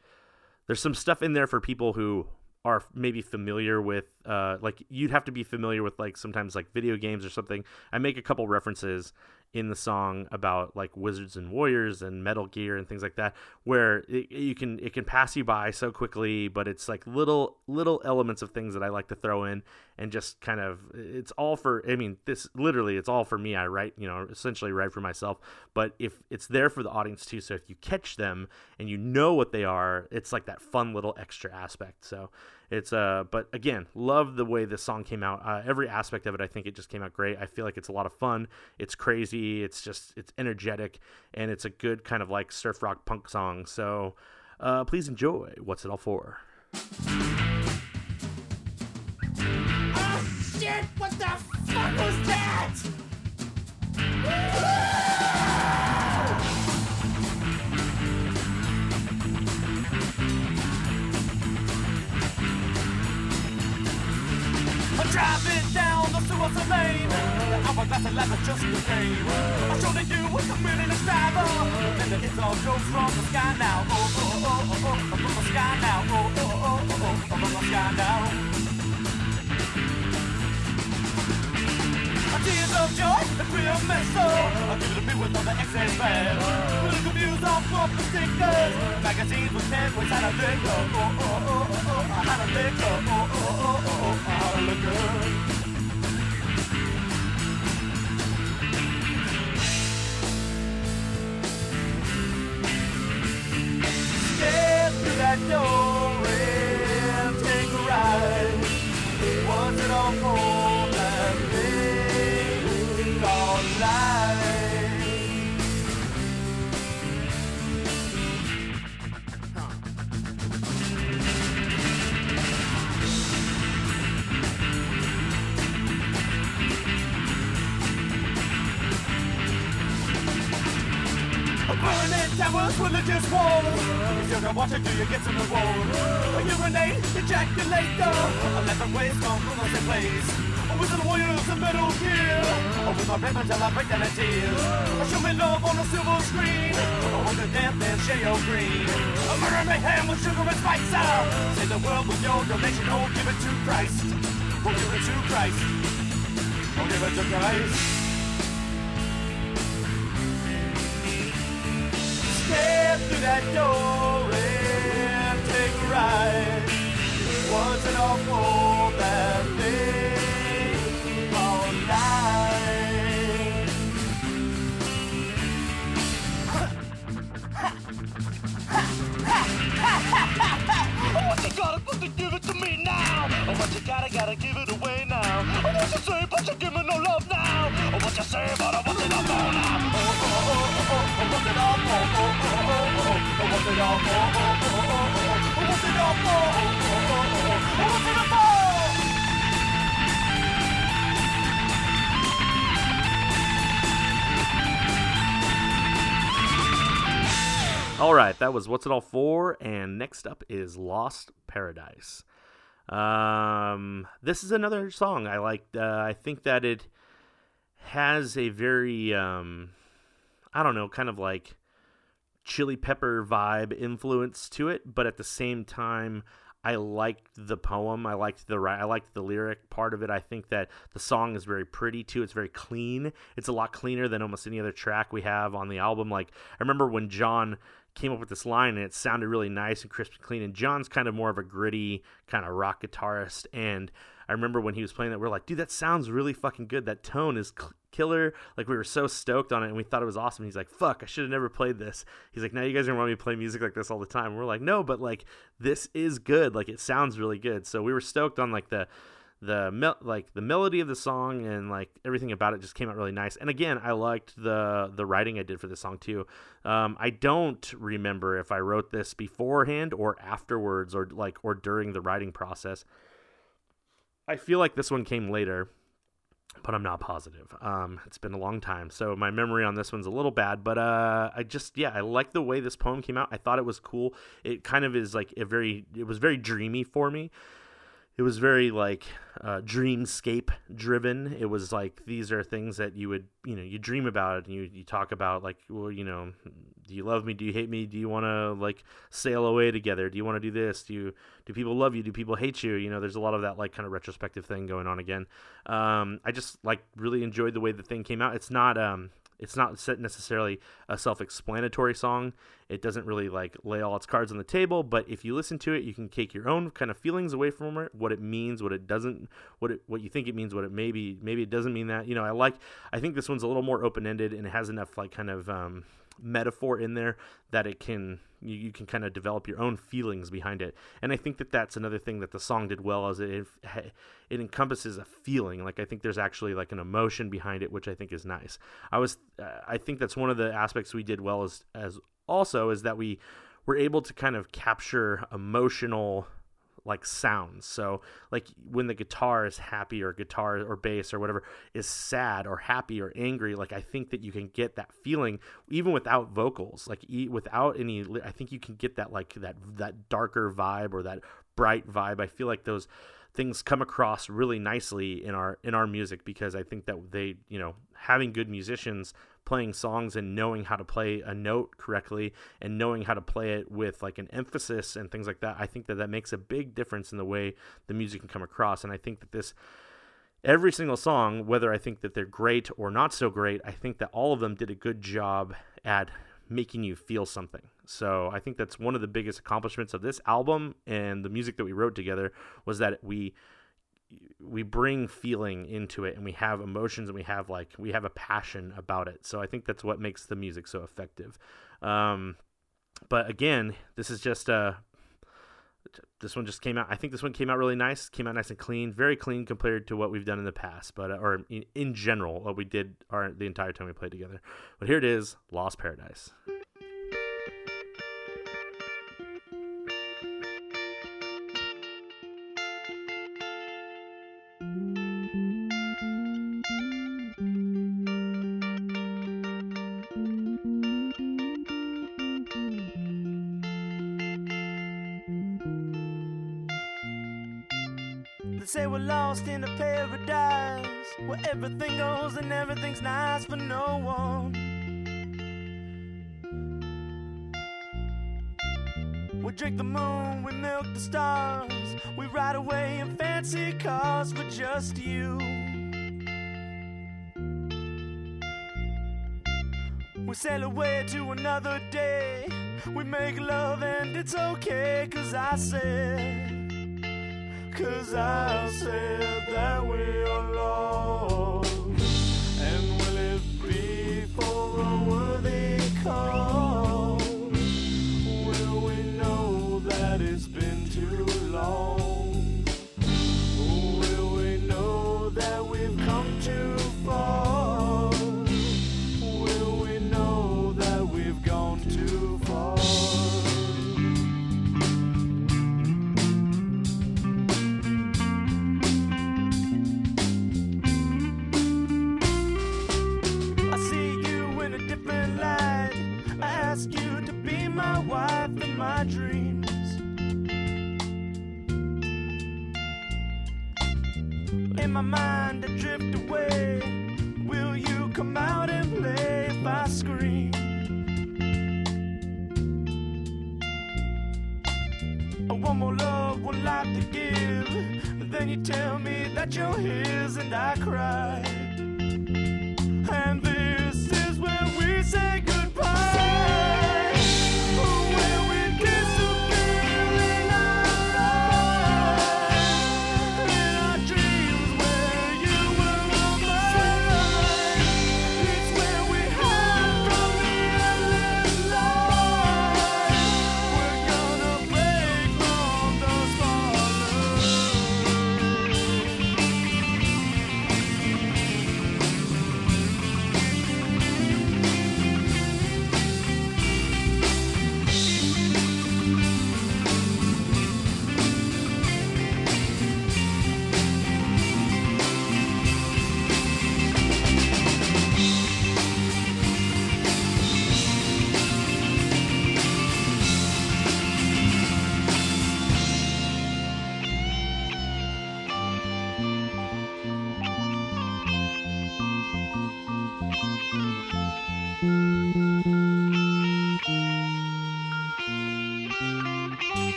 there's some stuff in there for people who are maybe familiar with uh, like you'd have to be familiar with like sometimes like video games or something. I make a couple references in the song about like wizards and warriors and metal gear and things like that where it, you can it can pass you by so quickly but it's like little little elements of things that i like to throw in and just kind of it's all for i mean this literally it's all for me. I write you know essentially write for myself. But if it's there for the audience too so if you catch them and you know what they are it's like that fun little extra aspect. So it's uh but again love the way this song came out. Uh, every aspect of it i think it just came out great. I feel like it's a lot of fun. It's crazy. It's just it's energetic and it's a good kind of like surf rock punk song. So uh please enjoy what's it all for. Oh shit! What the fuck was that? Driving down the suicide lane. The hourglass of life is just a game. I'm showing you what the meaning is driver. And it's all goes from the sky now. Oh, oh, oh, oh, oh, oh, from the sky now. Oh, oh, oh, oh, oh, oh, from the sky now. tears of joy, a real mess up. I give it to me with all the excess fans. Really confused, all from the sickness. Magazines with ten ways out of liquor. Oh, oh, oh, oh, oh, I had a liquor. Oh, oh, oh, oh, oh, I had a liquor. Step through that door and take a ride. Was it all for? Burning towers, religious walls. If you can watch it, do you get some reward? Urinate, ejaculate, let the waste come from us in place. With the warriors in metal gear, with my rap until I break down in tears. Show me love on a silver screen, with the death and shale green. A murder mayhem with sugar and spice. uh, Save the world with your donation, oh give it to Christ. Oh give it to Christ. Oh give it to Christ. Step through that door and take a ride. Was it for that thing all night? <laughs> Oh, what you gotta fucking give it to me now? Oh, what you gotta, gotta give it away All right, that was What's It All For? And next up is Lost Paradise. Um, this is another song I liked. Uh, I think that it has a very, um, I don't know, kind of like chili pepper vibe influence to it, but at the same time, I liked the poem. I liked the I liked the lyric part of it. I think that the song is very pretty too. It's very clean. It's a lot cleaner than almost any other track we have on the album. Like I remember when John came up with this line and it sounded really nice and crisp and clean. And John's kind of more of a gritty kind of rock guitarist. And I remember when he was playing that, we are like, dude, that sounds really fucking good. That tone is k- killer. Like we were so stoked on it and we thought it was awesome. He's like, fuck, I should have never played this. He's like, now you guys are gonna want me to play music like this all the time. And we're like, no, but like this is good. Like it sounds really good. So we were stoked on like the the like the melody of the song and like everything about it just came out really nice. And again, I liked the the writing I did for this song too. Um, I don't remember if I wrote this beforehand or afterwards or like or during the writing process. I feel like this one came later, but I'm not positive. Um, it's been a long time, so my memory on this one's a little bad. But uh, I just yeah, I like the way this poem came out. I thought it was cool. It kind of is like a very it was very dreamy for me it was very like uh, dreamscape driven. It was like these are things that you would you know you dream about and you you talk about like well you know do you love me do you hate me do you want to like sail away together do you want to do this do you do people love you do people hate you you know there's a lot of that like kind of retrospective thing going on again. Um, I just like really enjoyed the way the thing came out. It's not um it's not necessarily a self-explanatory song. It doesn't really like lay all its cards on the table but if you listen to it you can take your own kind of feelings away from it what it means what it doesn't what it what you think it means what it maybe maybe it doesn't mean that. You know i like i think this one's a little more open-ended and it has enough like kind of um, metaphor in there that it can you, you can kind of develop your own feelings behind it. And i think that that's another thing that the song did well as it it encompasses a feeling. Like i think there's actually like an emotion behind it which i think is nice. I was uh, i think that's one of the aspects we did well as as also is that we were able to kind of capture emotional like sounds. So like when the guitar is happy or guitar or bass or whatever is sad or happy or angry, like I think that you can get that feeling even without vocals. Like without any I think you can get that like that that darker vibe or that bright vibe. I feel like those things come across really nicely in our in our music because I think that they, you know, having good musicians playing songs and knowing how to play a note correctly and knowing how to play it with like an emphasis and things like that i think that that makes a big difference in the way the music can come across. And i think that this every single song whether i think that they're great or not so great i think that all of them did a good job at making you feel something. So i think that's one of the biggest accomplishments of this album and the music that we wrote together was that we we bring feeling into it and we have emotions and we have like we have a passion about it. So i think that's what makes the music so effective. Um, but again this is just uh this one just came out i think this one came out really nice came out nice and clean very clean compared to what we've done in the past but uh, or in, in general what we did our the entire time we played together. But here it is lost paradise everything goes and everything's nice for no one. We drink the moon, we milk the stars, we ride away in fancy cars for just you. We sail away to another day. We make love and it's okay, cause I said, cause I said that we are lost.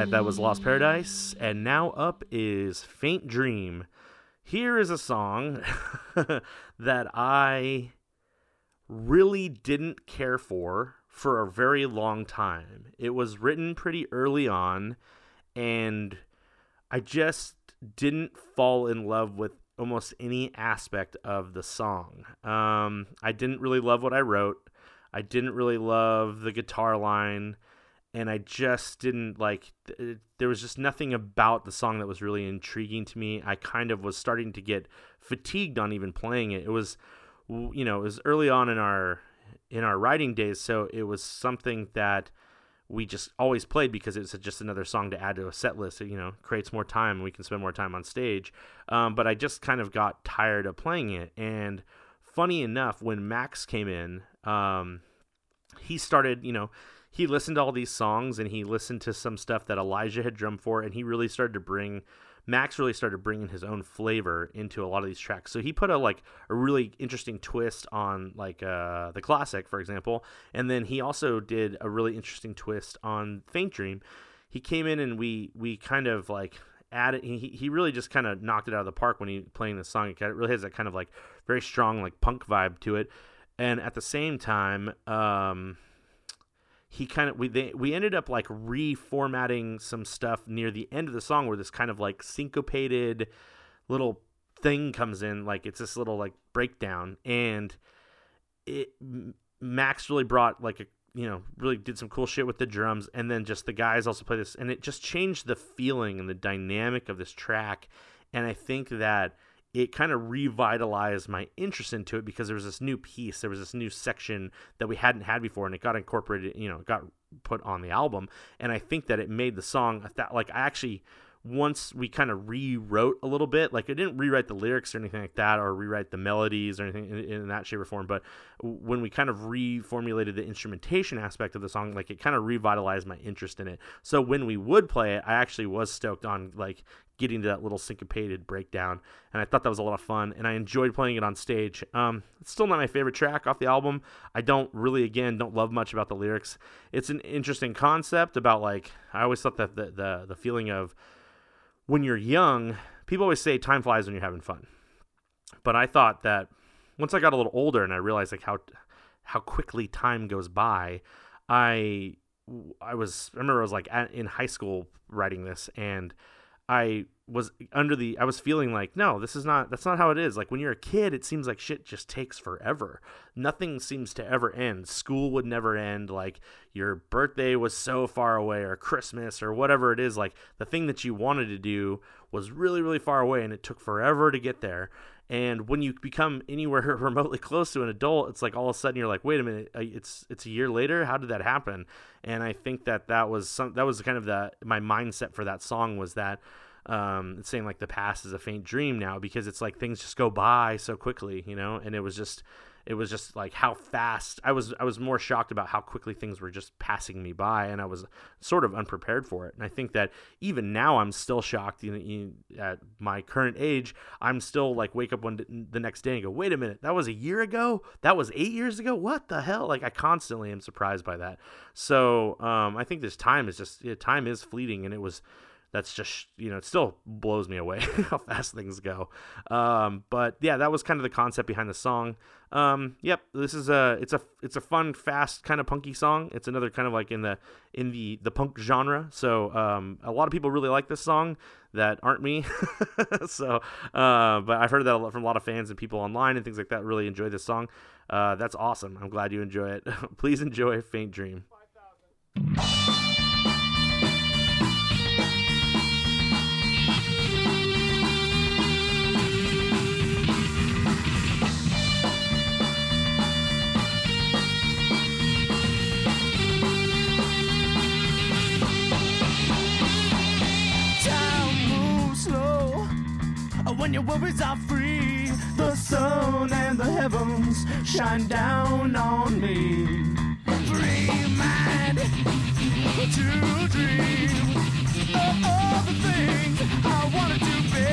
Right, that was Lost Paradise, and now up is Faint Dream. Here is a song <laughs> that I really didn't care for for a very long time. It was written pretty early on, and I just didn't fall in love with almost any aspect of the song. Um, I didn't really love what I wrote. I didn't really love the guitar line and I just didn't like. Th- there was just nothing about the song that was really intriguing to me. I kind of was starting to get fatigued on even playing it. It was, you know, it was early on in our in our writing days, so it was something that we just always played because it's just another song to add to a set list. It, you know, creates more time and we can spend more time on stage. Um, but I just kind of got tired of playing it. And funny enough, when Max came in, um, he started, you know, he listened to all these songs and he listened to some stuff that Elijah had drummed for, and he really started to bring Max really started bringing his own flavor into a lot of these tracks. So he put a like a really interesting twist on like uh, the classic, for example, and then he also did a really interesting twist on Faint Dream. He came in and we we kind of like added. He he really just kind of knocked it out of the park when he playing the song. It really has that kind of like very strong like punk vibe to it, and at the same time. Um, he kind of we they, we ended up like reformatting some stuff near the end of the song where this kind of like syncopated little thing comes in like it's this little like breakdown. And it Max really brought like a you know really did some cool shit with the drums. And then just the guys also play this and it just changed the feeling and the dynamic of this track. And I think that it kind of revitalized my interest into it because there was this new piece, there was this new section that we hadn't had before, and it got incorporated, you know, it got put on the album. And I think that it made the song like I actually once we kind of rewrote a little bit, like I didn't rewrite the lyrics or anything like that, or rewrite the melodies or anything in, in, that shape or form. But when we kind of reformulated the instrumentation aspect of the song, like it kind of revitalized my interest in it. So when we would play it, I actually was stoked on like getting to that little syncopated breakdown, and I thought that was a lot of fun, and I enjoyed playing it on stage. Um, it's still not my favorite track off the album. I don't really, again, don't love much about the lyrics. It's an interesting concept about like I always thought that the the, the feeling of when you're young, people always say time flies when you're having fun, but I thought that once I got a little older and I realized like how how quickly time goes by, I I was I remember I was like at, in high school writing this and I was under the I was feeling like no this is not that's not how it is. Like when you're a kid it seems like shit just takes forever. Nothing seems to ever end. School would never end. Like your birthday was so far away or christmas or whatever it is. Like the thing that you wanted to do was really really far away and it took forever to get there. And when you become anywhere <laughs> remotely close to an adult it's like all of a sudden you're like wait a minute uh, it's it's a year later? How did that happen? And i think that that was some that was kind of the my mindset for that song was that um, it's saying like the past is a faint dream now because it's like things just go by so quickly, you know. And it was just, it was just like how fast I was. I was more shocked about how quickly things were just passing me by, and I was sort of unprepared for it. And I think that even now I'm still shocked. You know, at my current age, I'm still like wake up one the next day and go, wait a minute, that was a year ago. That was eight years ago. What the hell? Like I constantly am surprised by that. So um, I think this time is just yeah, time is fleeting, and it was that's just you know it still blows me away <laughs> how fast things go. Um, but yeah that was kind of the concept behind the song. Um, yep this is a it's a it's a fun fast kind of punky song. It's another kind of like in the in the the punk genre. So um, a lot of people really like this song that aren't me. <laughs> So uh, but i've heard that a lot from a lot of fans and people online and things like that really enjoy this song. Uh, that's awesome. I'm glad you enjoy it. <laughs> Please enjoy faint dream when your worries are free. The sun and the heavens shine down on me. Free mind to dream of all the things I wanted to be.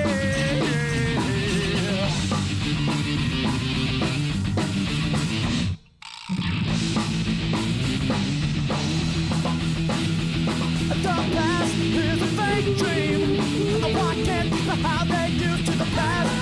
The past is a fake dream. Why can't how they used to the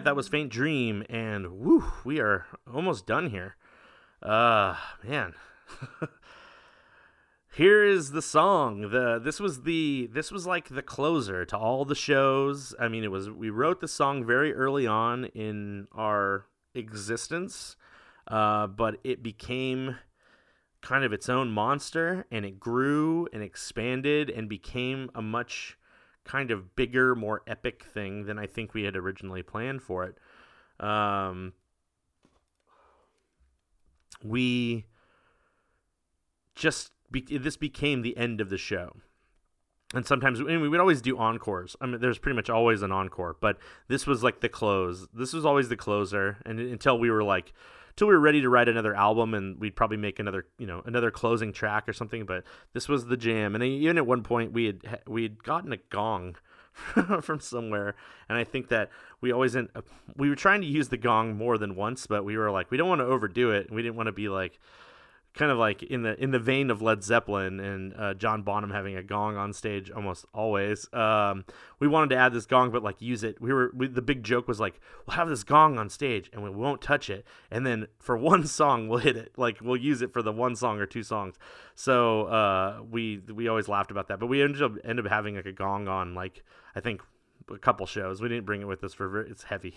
right, that was Faint Dream, and woo, we are almost done here. Uh, man. <laughs> Here is the song. The this was the this was like the closer to all the shows. I mean, it was we wrote the song very early on in our existence, uh, but it became kind of its own monster, and it grew and expanded and became a much kind of bigger, more epic thing than I think we had originally planned for it. Um, we just be- this became the end of the show. And sometimes and we would always do encores. I mean, there's pretty much always an encore, but this was like the close. This was always the closer, and until we were like, until we were ready to write another album, and we'd probably make another, you know, another closing track or something. But this was the jam, and even at one point we had we had gotten a gong <laughs> from somewhere, and I think that we always in, we were trying to use the gong more than once, but we were like, we don't want to overdo it, and we didn't want to be like kind of like in the in the vein of Led Zeppelin and uh, John Bonham having a gong on stage almost always. Um, we wanted to add this gong, but like use it. We were we, the big joke was like we'll have this gong on stage and we won't touch it, and then for <laughs> one song we'll hit it. Like we'll use it for the one song or two songs. So uh, we we always laughed about that, but we ended up ended up having like a gong on like I think a couple shows. We didn't bring it with us for ver- it's heavy,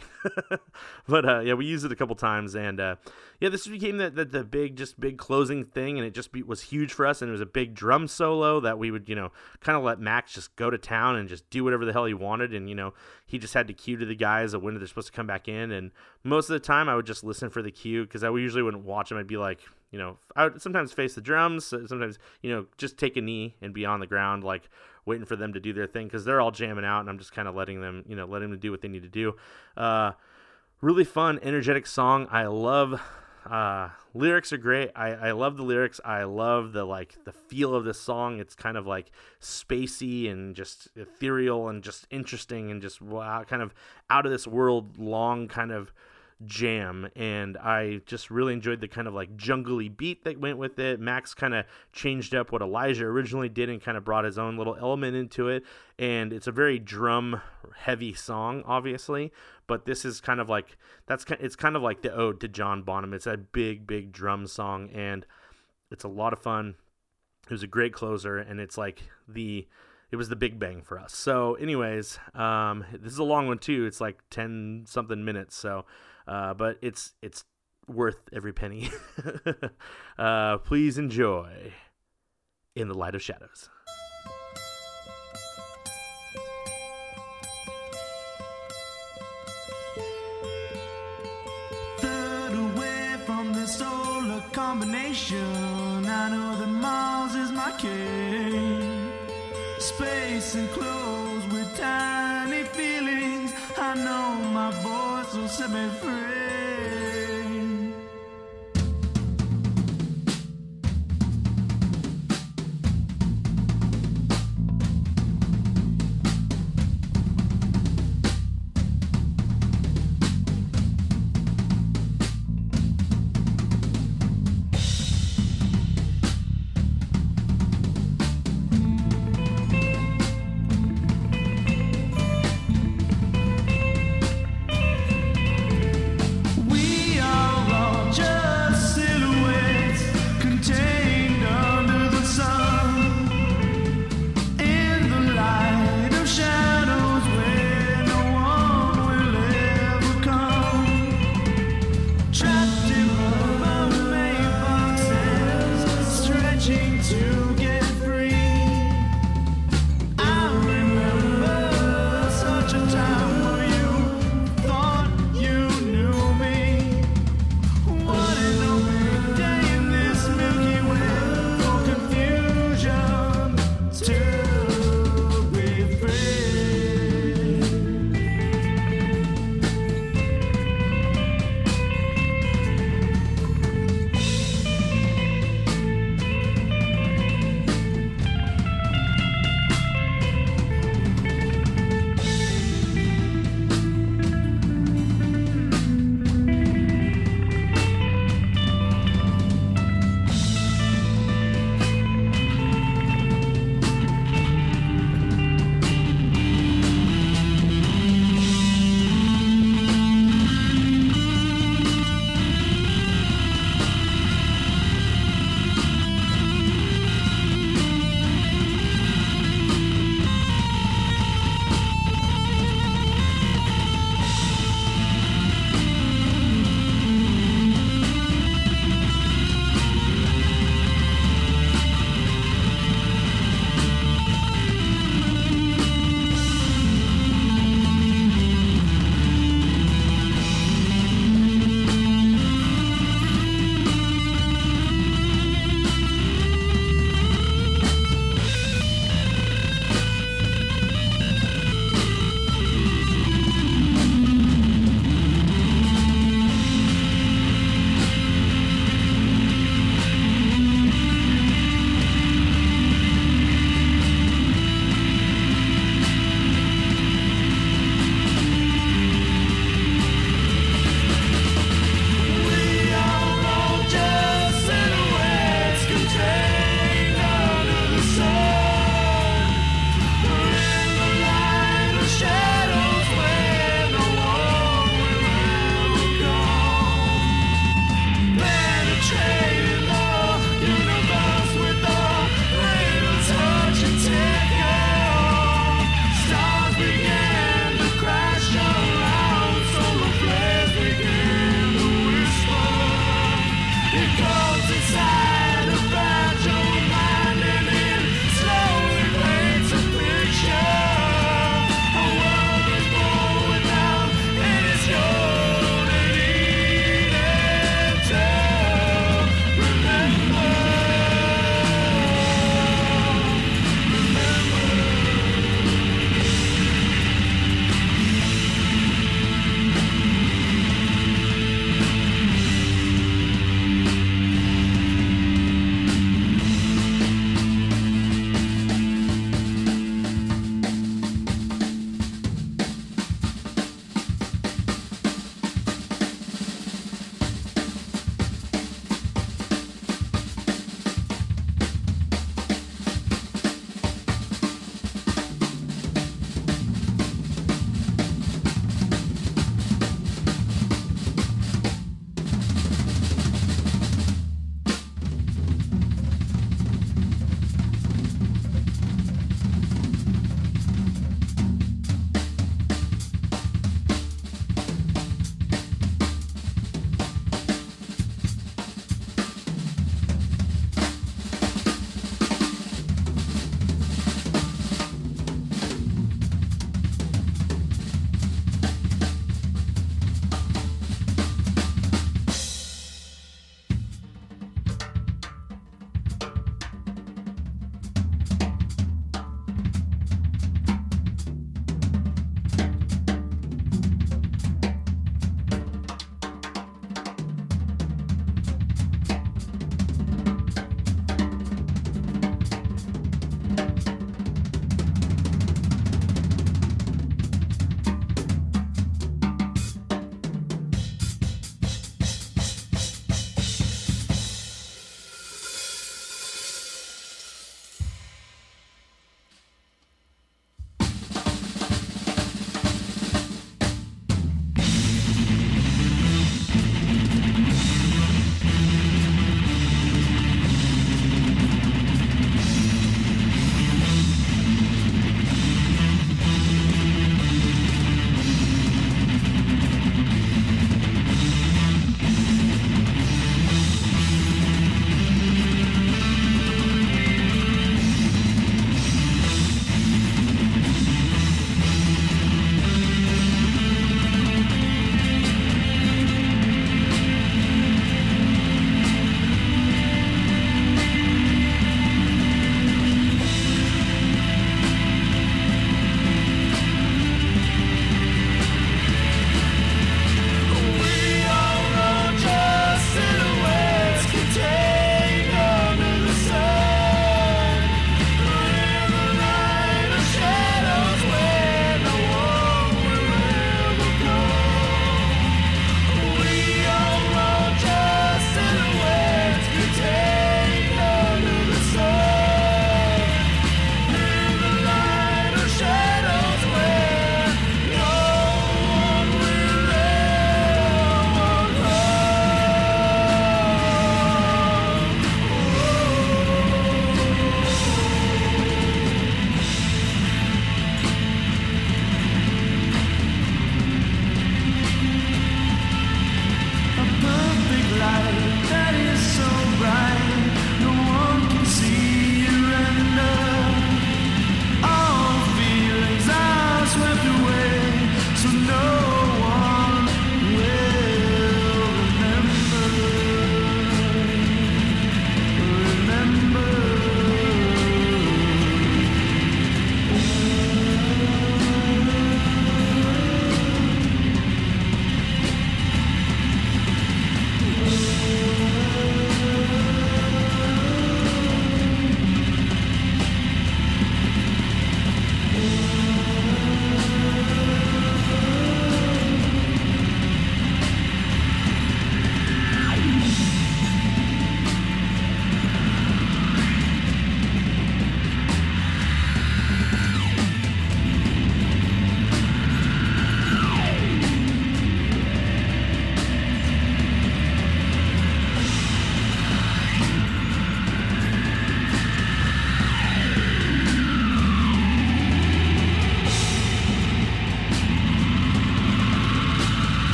<laughs> but uh, yeah, we used it a couple times, and uh, yeah, this became the, the the big just big closing thing, and it just be, was huge for us, and it was a big drum solo that we would you know kind of let Max just go to town and just do whatever the hell he wanted, and you know he just had to cue to the guys of when they're supposed to come back in, and most of the time I would just listen for the cue because I usually wouldn't watch him. I'd be like you know I would sometimes face the drums, sometimes you know just take a knee and be on the ground like waiting for them to do their thing because they're all jamming out and I'm just kind of letting them, you know, letting them do what they need to do. Uh, really fun, energetic song. I love uh, lyrics are great. I, I love the lyrics. I love the like the feel of this song. It's kind of like spacey and just ethereal and just interesting and just wow, kind of out of this world long kind of jam and I just really enjoyed the kind of like jungly beat that went with it. Max kind of changed up what Elijah originally did and kind of brought his own little element into it and it's a very drum heavy song, obviously, but this is kind of like that's it's kind of like the ode to John Bonham. It's a big, big drum song, and it's a lot of fun. It was a great closer, and it's like the it was the big bang for us. So, anyways, um, this is a long one too. It's like ten something minutes. So, uh, but it's it's worth every penny. <laughs> uh, please enjoy in the light of shadows. Third away from the solar combination. I know that Mars is my king. Space enclosed with tiny feelings. I know set me free.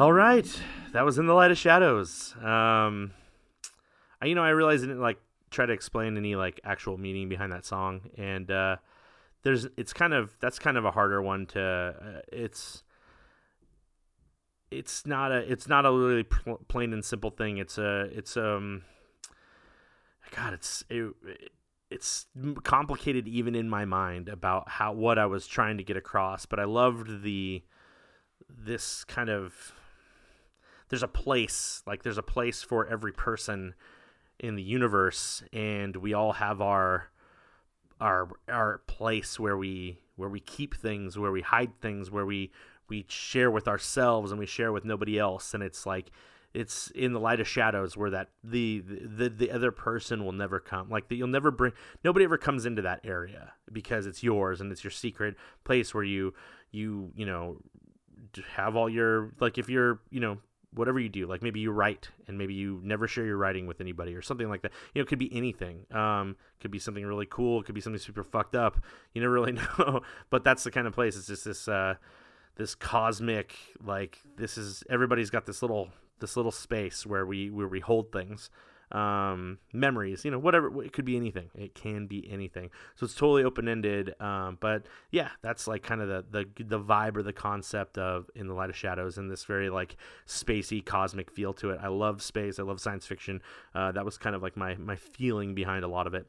All right, that was in the light of shadows. Um, I, you know, I realized I didn't like try to explain any like actual meaning behind that song, and uh, there's it's kind of that's kind of a harder one to. Uh, it's it's not a it's not a really pl- plain and simple thing. It's a it's um. God, it's it, it's complicated even in my mind about how what I was trying to get across, but I loved the this kind of there's a place like there's a place for every person in the universe and we all have our our our place where we where we keep things where we hide things where we we share with ourselves and we share with nobody else. And it's like it's in the light of shadows where that the the, the other person will never come like that you'll never bring nobody ever comes into that area because it's yours and it's your secret place where you you you know have all your like if you're you know whatever you do like maybe you write and maybe you never share your writing with anybody or something like that. You know it could be anything. Um could be something really cool it could be something super fucked up. <laughs> You never really <laughs> know. But that's the kind of place it's just this uh this cosmic like this is everybody's got this little this little space where we where we hold things um, memories, you know, whatever. It could be anything. It can be anything. So it's totally open ended. Um, but yeah, that's like kind of the, the the vibe or the concept of in the light of shadows and this very like spacey cosmic feel to it. I love space. I love science fiction. Uh, that was kind of like my my feeling behind a lot of it.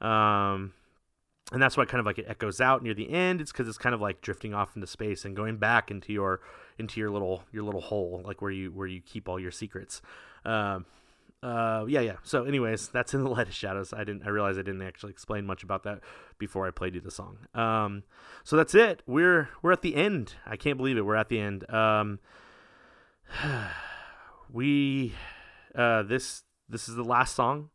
Um, and that's why kind of like it echoes out near the end. It's because it's kind of like drifting off into space and going back into your into your little your little hole, like where you where you keep all your secrets. Um, uh, yeah, yeah. So, anyways, that's in the <laughs> light of shadows. I didn't. I realized I didn't actually explain much about that before I played you the song. Um, so that's it. We're we're at the end. I can't believe it. We're at the end. Um, <sighs> we uh, this this is the last song.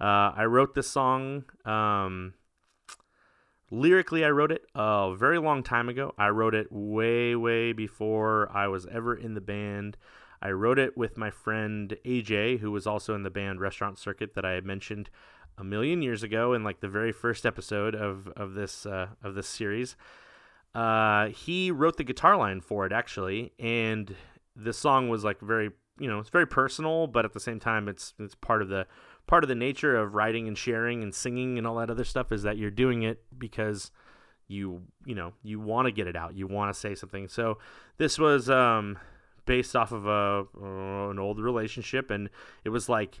Uh, I wrote this song. Um, lyrically, I wrote it a very long time ago. I wrote it way way before I was ever in the band. I wrote it with my friend AJ, who was also in the band Restaurant Circuit that I had mentioned a million years ago in like the very first episode of of this uh, of this series. Uh, he wrote the guitar line for it actually, and the song was like very you know it's very personal, but at the same time it's it's part of the part of the nature of writing and sharing and singing and all that other stuff is that you're doing it because you you know you want to get it out you want to say something so this was um based off of a uh, an old relationship, and it was like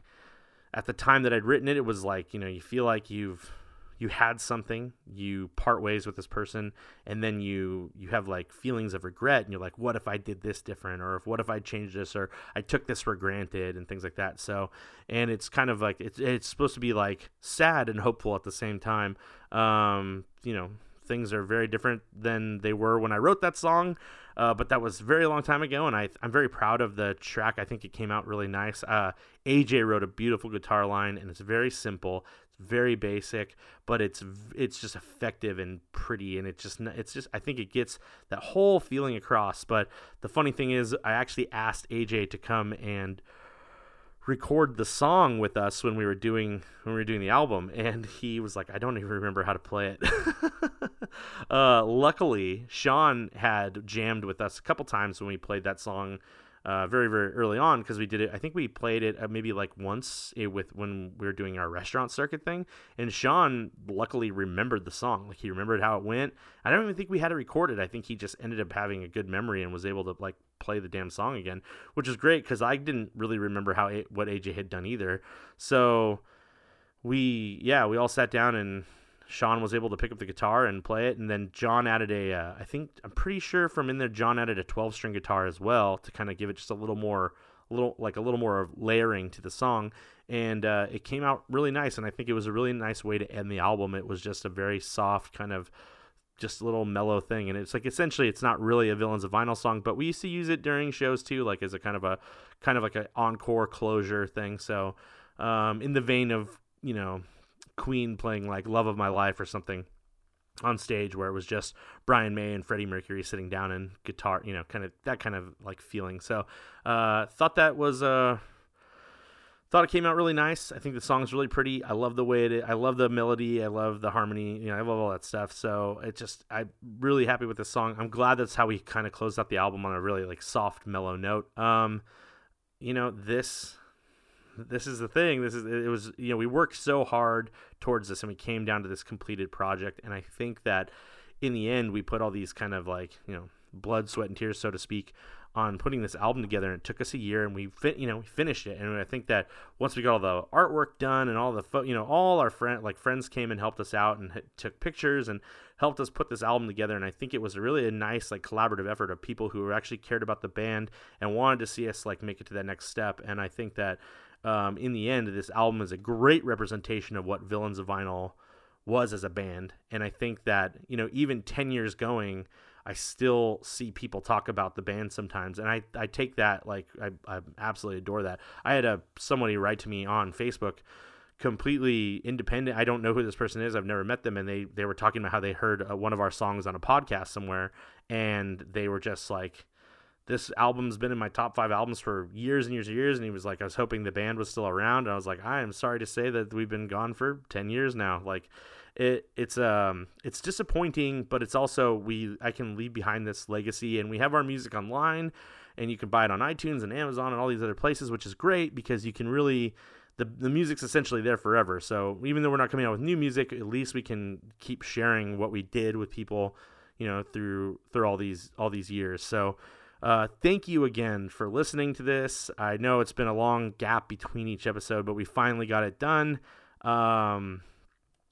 at the time that I'd written it, it was like you know you feel like you've you had something, you part ways with this person, and then you you have like feelings of regret, and you're like, what if I did this different, or if what if I changed this, or I took this for granted, and things like that. So, and it's kind of like it's it's supposed to be like sad and hopeful at the same time. Um, you know, things are very different than they were when I wrote that song. Uh, but that was very long time ago, and I, I'm very proud of the track. I think it came out really nice. Uh, AJ wrote a beautiful guitar line, and it's very simple, it's very basic, but it's it's just effective and pretty, and it's just it's just I think it gets that whole feeling across. But the funny thing is, I actually asked AJ to come and record the song with us when we were doing when we were doing the album and he was like i don't even remember how to play it. <laughs> Uh, luckily sean had jammed with us a couple times when we played that song uh, very very early on because we did it i think we played it uh, maybe like once it, with when we were doing our restaurant circuit thing and sean luckily remembered the song like he remembered how it went. I don't even think we had it recorded i think he just ended up having a good memory and was able to like play the damn song again, which is great because I didn't really remember how what AJ had done either. So we yeah we all sat down and Sean was able to pick up the guitar and play it, and then John added a uh, I think I'm pretty sure from in there John added a 12 string guitar as well to kind of give it just a little more a little like a little more layering to the song and uh, it came out really nice and i think it was a really nice way to end the album it was just a very soft kind of just a little mellow thing and it's like essentially it's not really a villains of vinyl song but we used to use it during shows too like as a kind of a kind of like an encore closure thing so um, in the vein of you know queen playing like love of my life or something on stage where it was just brian may and freddie mercury sitting down and guitar you know kind of that kind of like feeling so uh thought that was uh thought it came out really nice. I think the song's really pretty. I love the way it. I love the melody. I love the harmony. You know, I love all that stuff. So it just, I'm really happy with this song. I'm glad that's how we kind of closed out the album on a really like soft, mellow note. Um, you know, this, this is the thing. This is it was you know we worked so hard towards this and we came down to this completed project. And I think that in the end we put all these kind of like you know blood, sweat, and tears, so to speak, on putting this album together. And it took us a year, and we fit, you know, we finished it. And I think that once we got all the artwork done and all the, fo- you know, all our friend like friends came and helped us out and h- took pictures and helped us put this album together. And I think it was really a nice like collaborative effort of people who actually cared about the band and wanted to see us like make it to that next step. And I think that um, in the end, this album is a great representation of what Villains of Vinyl was as a band. And I think that, you know, even 10 years going, I still see people talk about the band sometimes. And I, I take that, like, I, I absolutely adore that. I had a somebody write to me on Facebook completely independent. I don't know who this person is. I've never met them. And they, they were talking about how they heard uh, one of our songs on a podcast somewhere. And they were just like, this album's been in my top five albums for years and years and years. And he was like, I was hoping the band was still around. And I was like, I am sorry to say that we've been gone for 10 years now. Like, it, it's um it's disappointing, but it's also we I can leave behind this legacy, and we have our music online, and you can buy it on iTunes and Amazon and all these other places, which is great because you can really the the music's essentially there forever. So even though we're not coming out with new music, at least we can keep sharing what we did with people, you know, through through all these all these years. So. Uh, thank you again for listening to this. I know it's been a long gap between each episode, but we finally got it done. Um,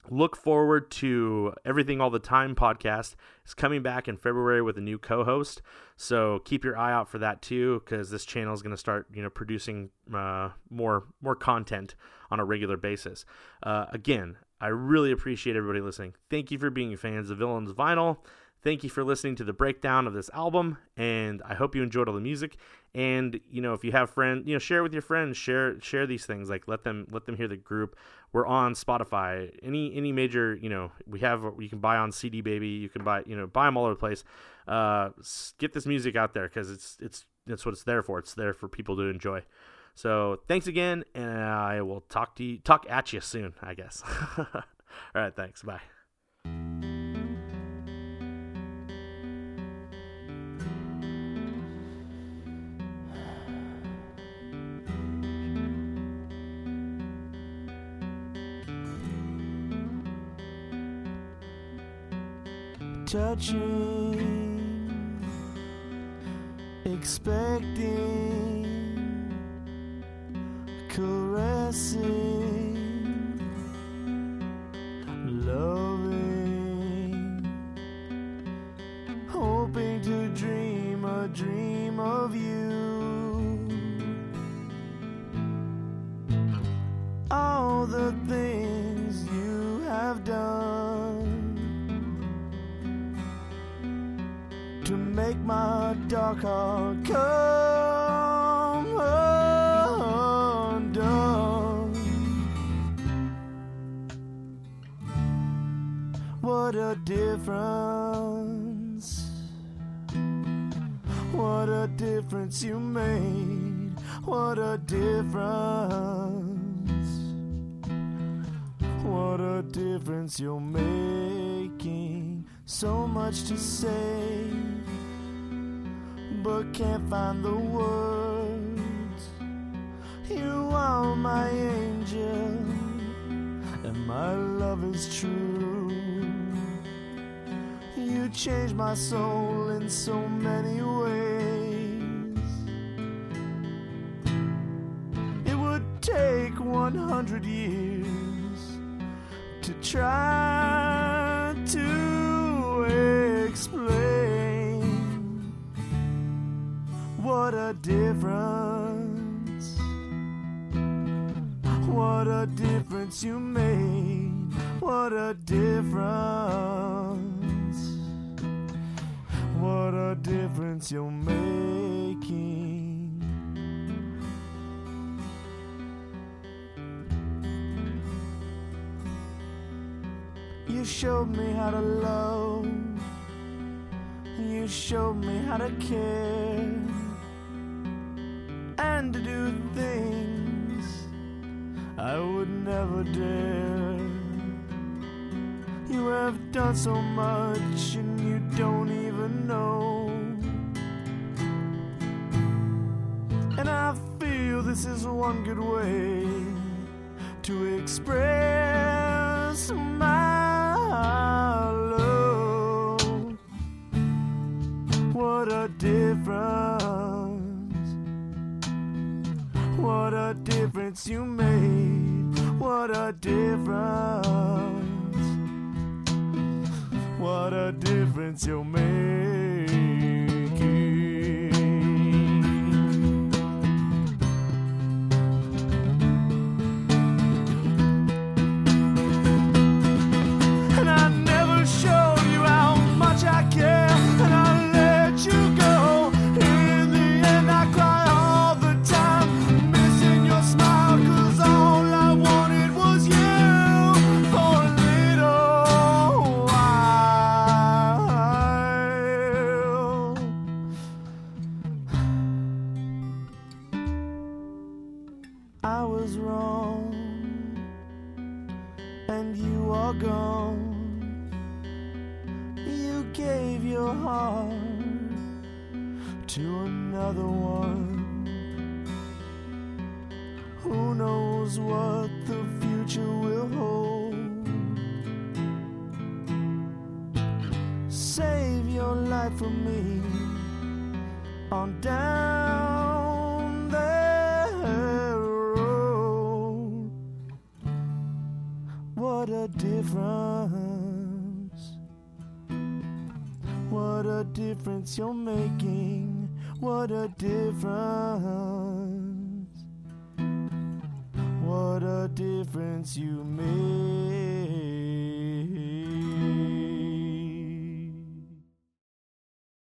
look forward to everything all the time podcast. Is coming back in february with a new co-host. So keep your eye out for that too because this channel is going to start you know producing uh, more more content on a regular basis. Uh, again i really appreciate everybody listening. Thank you for being fans of villains vinyl Thank you for listening to the breakdown of this album, and I hope you enjoyed all the music. And you know, if you have friends, you know, share with your friends. Share share these things. Like let them let them hear the group. We're on Spotify. Any any major, you know, we have you can buy on CD Baby. You can buy you know buy them all over the place. Uh, get this music out there because it's it's that's what it's there for. It's there for people to enjoy. So thanks again, and I will talk to you talk at you soon. I guess. <laughs> all right, thanks. Bye. Touching, expecting, caressing, my dark heart come undone. What a difference! What a difference you made! What a difference! What a difference you're making. So much to say, but can't find the words. You are my angel, and my love is true. You changed my soul in so many ways. It would take 100 years to try what a difference, what a difference you made, what a difference, what a difference you're making. You showed me how to love. You showed me how to care. I would never dare. You have done so much and you don't even know. And I feel this is one good way to express my love. What a difference. What a difference you made. What a difference. What a difference you're making. For me on down the road. What a difference. What a difference you're making. What a difference. What a difference you make.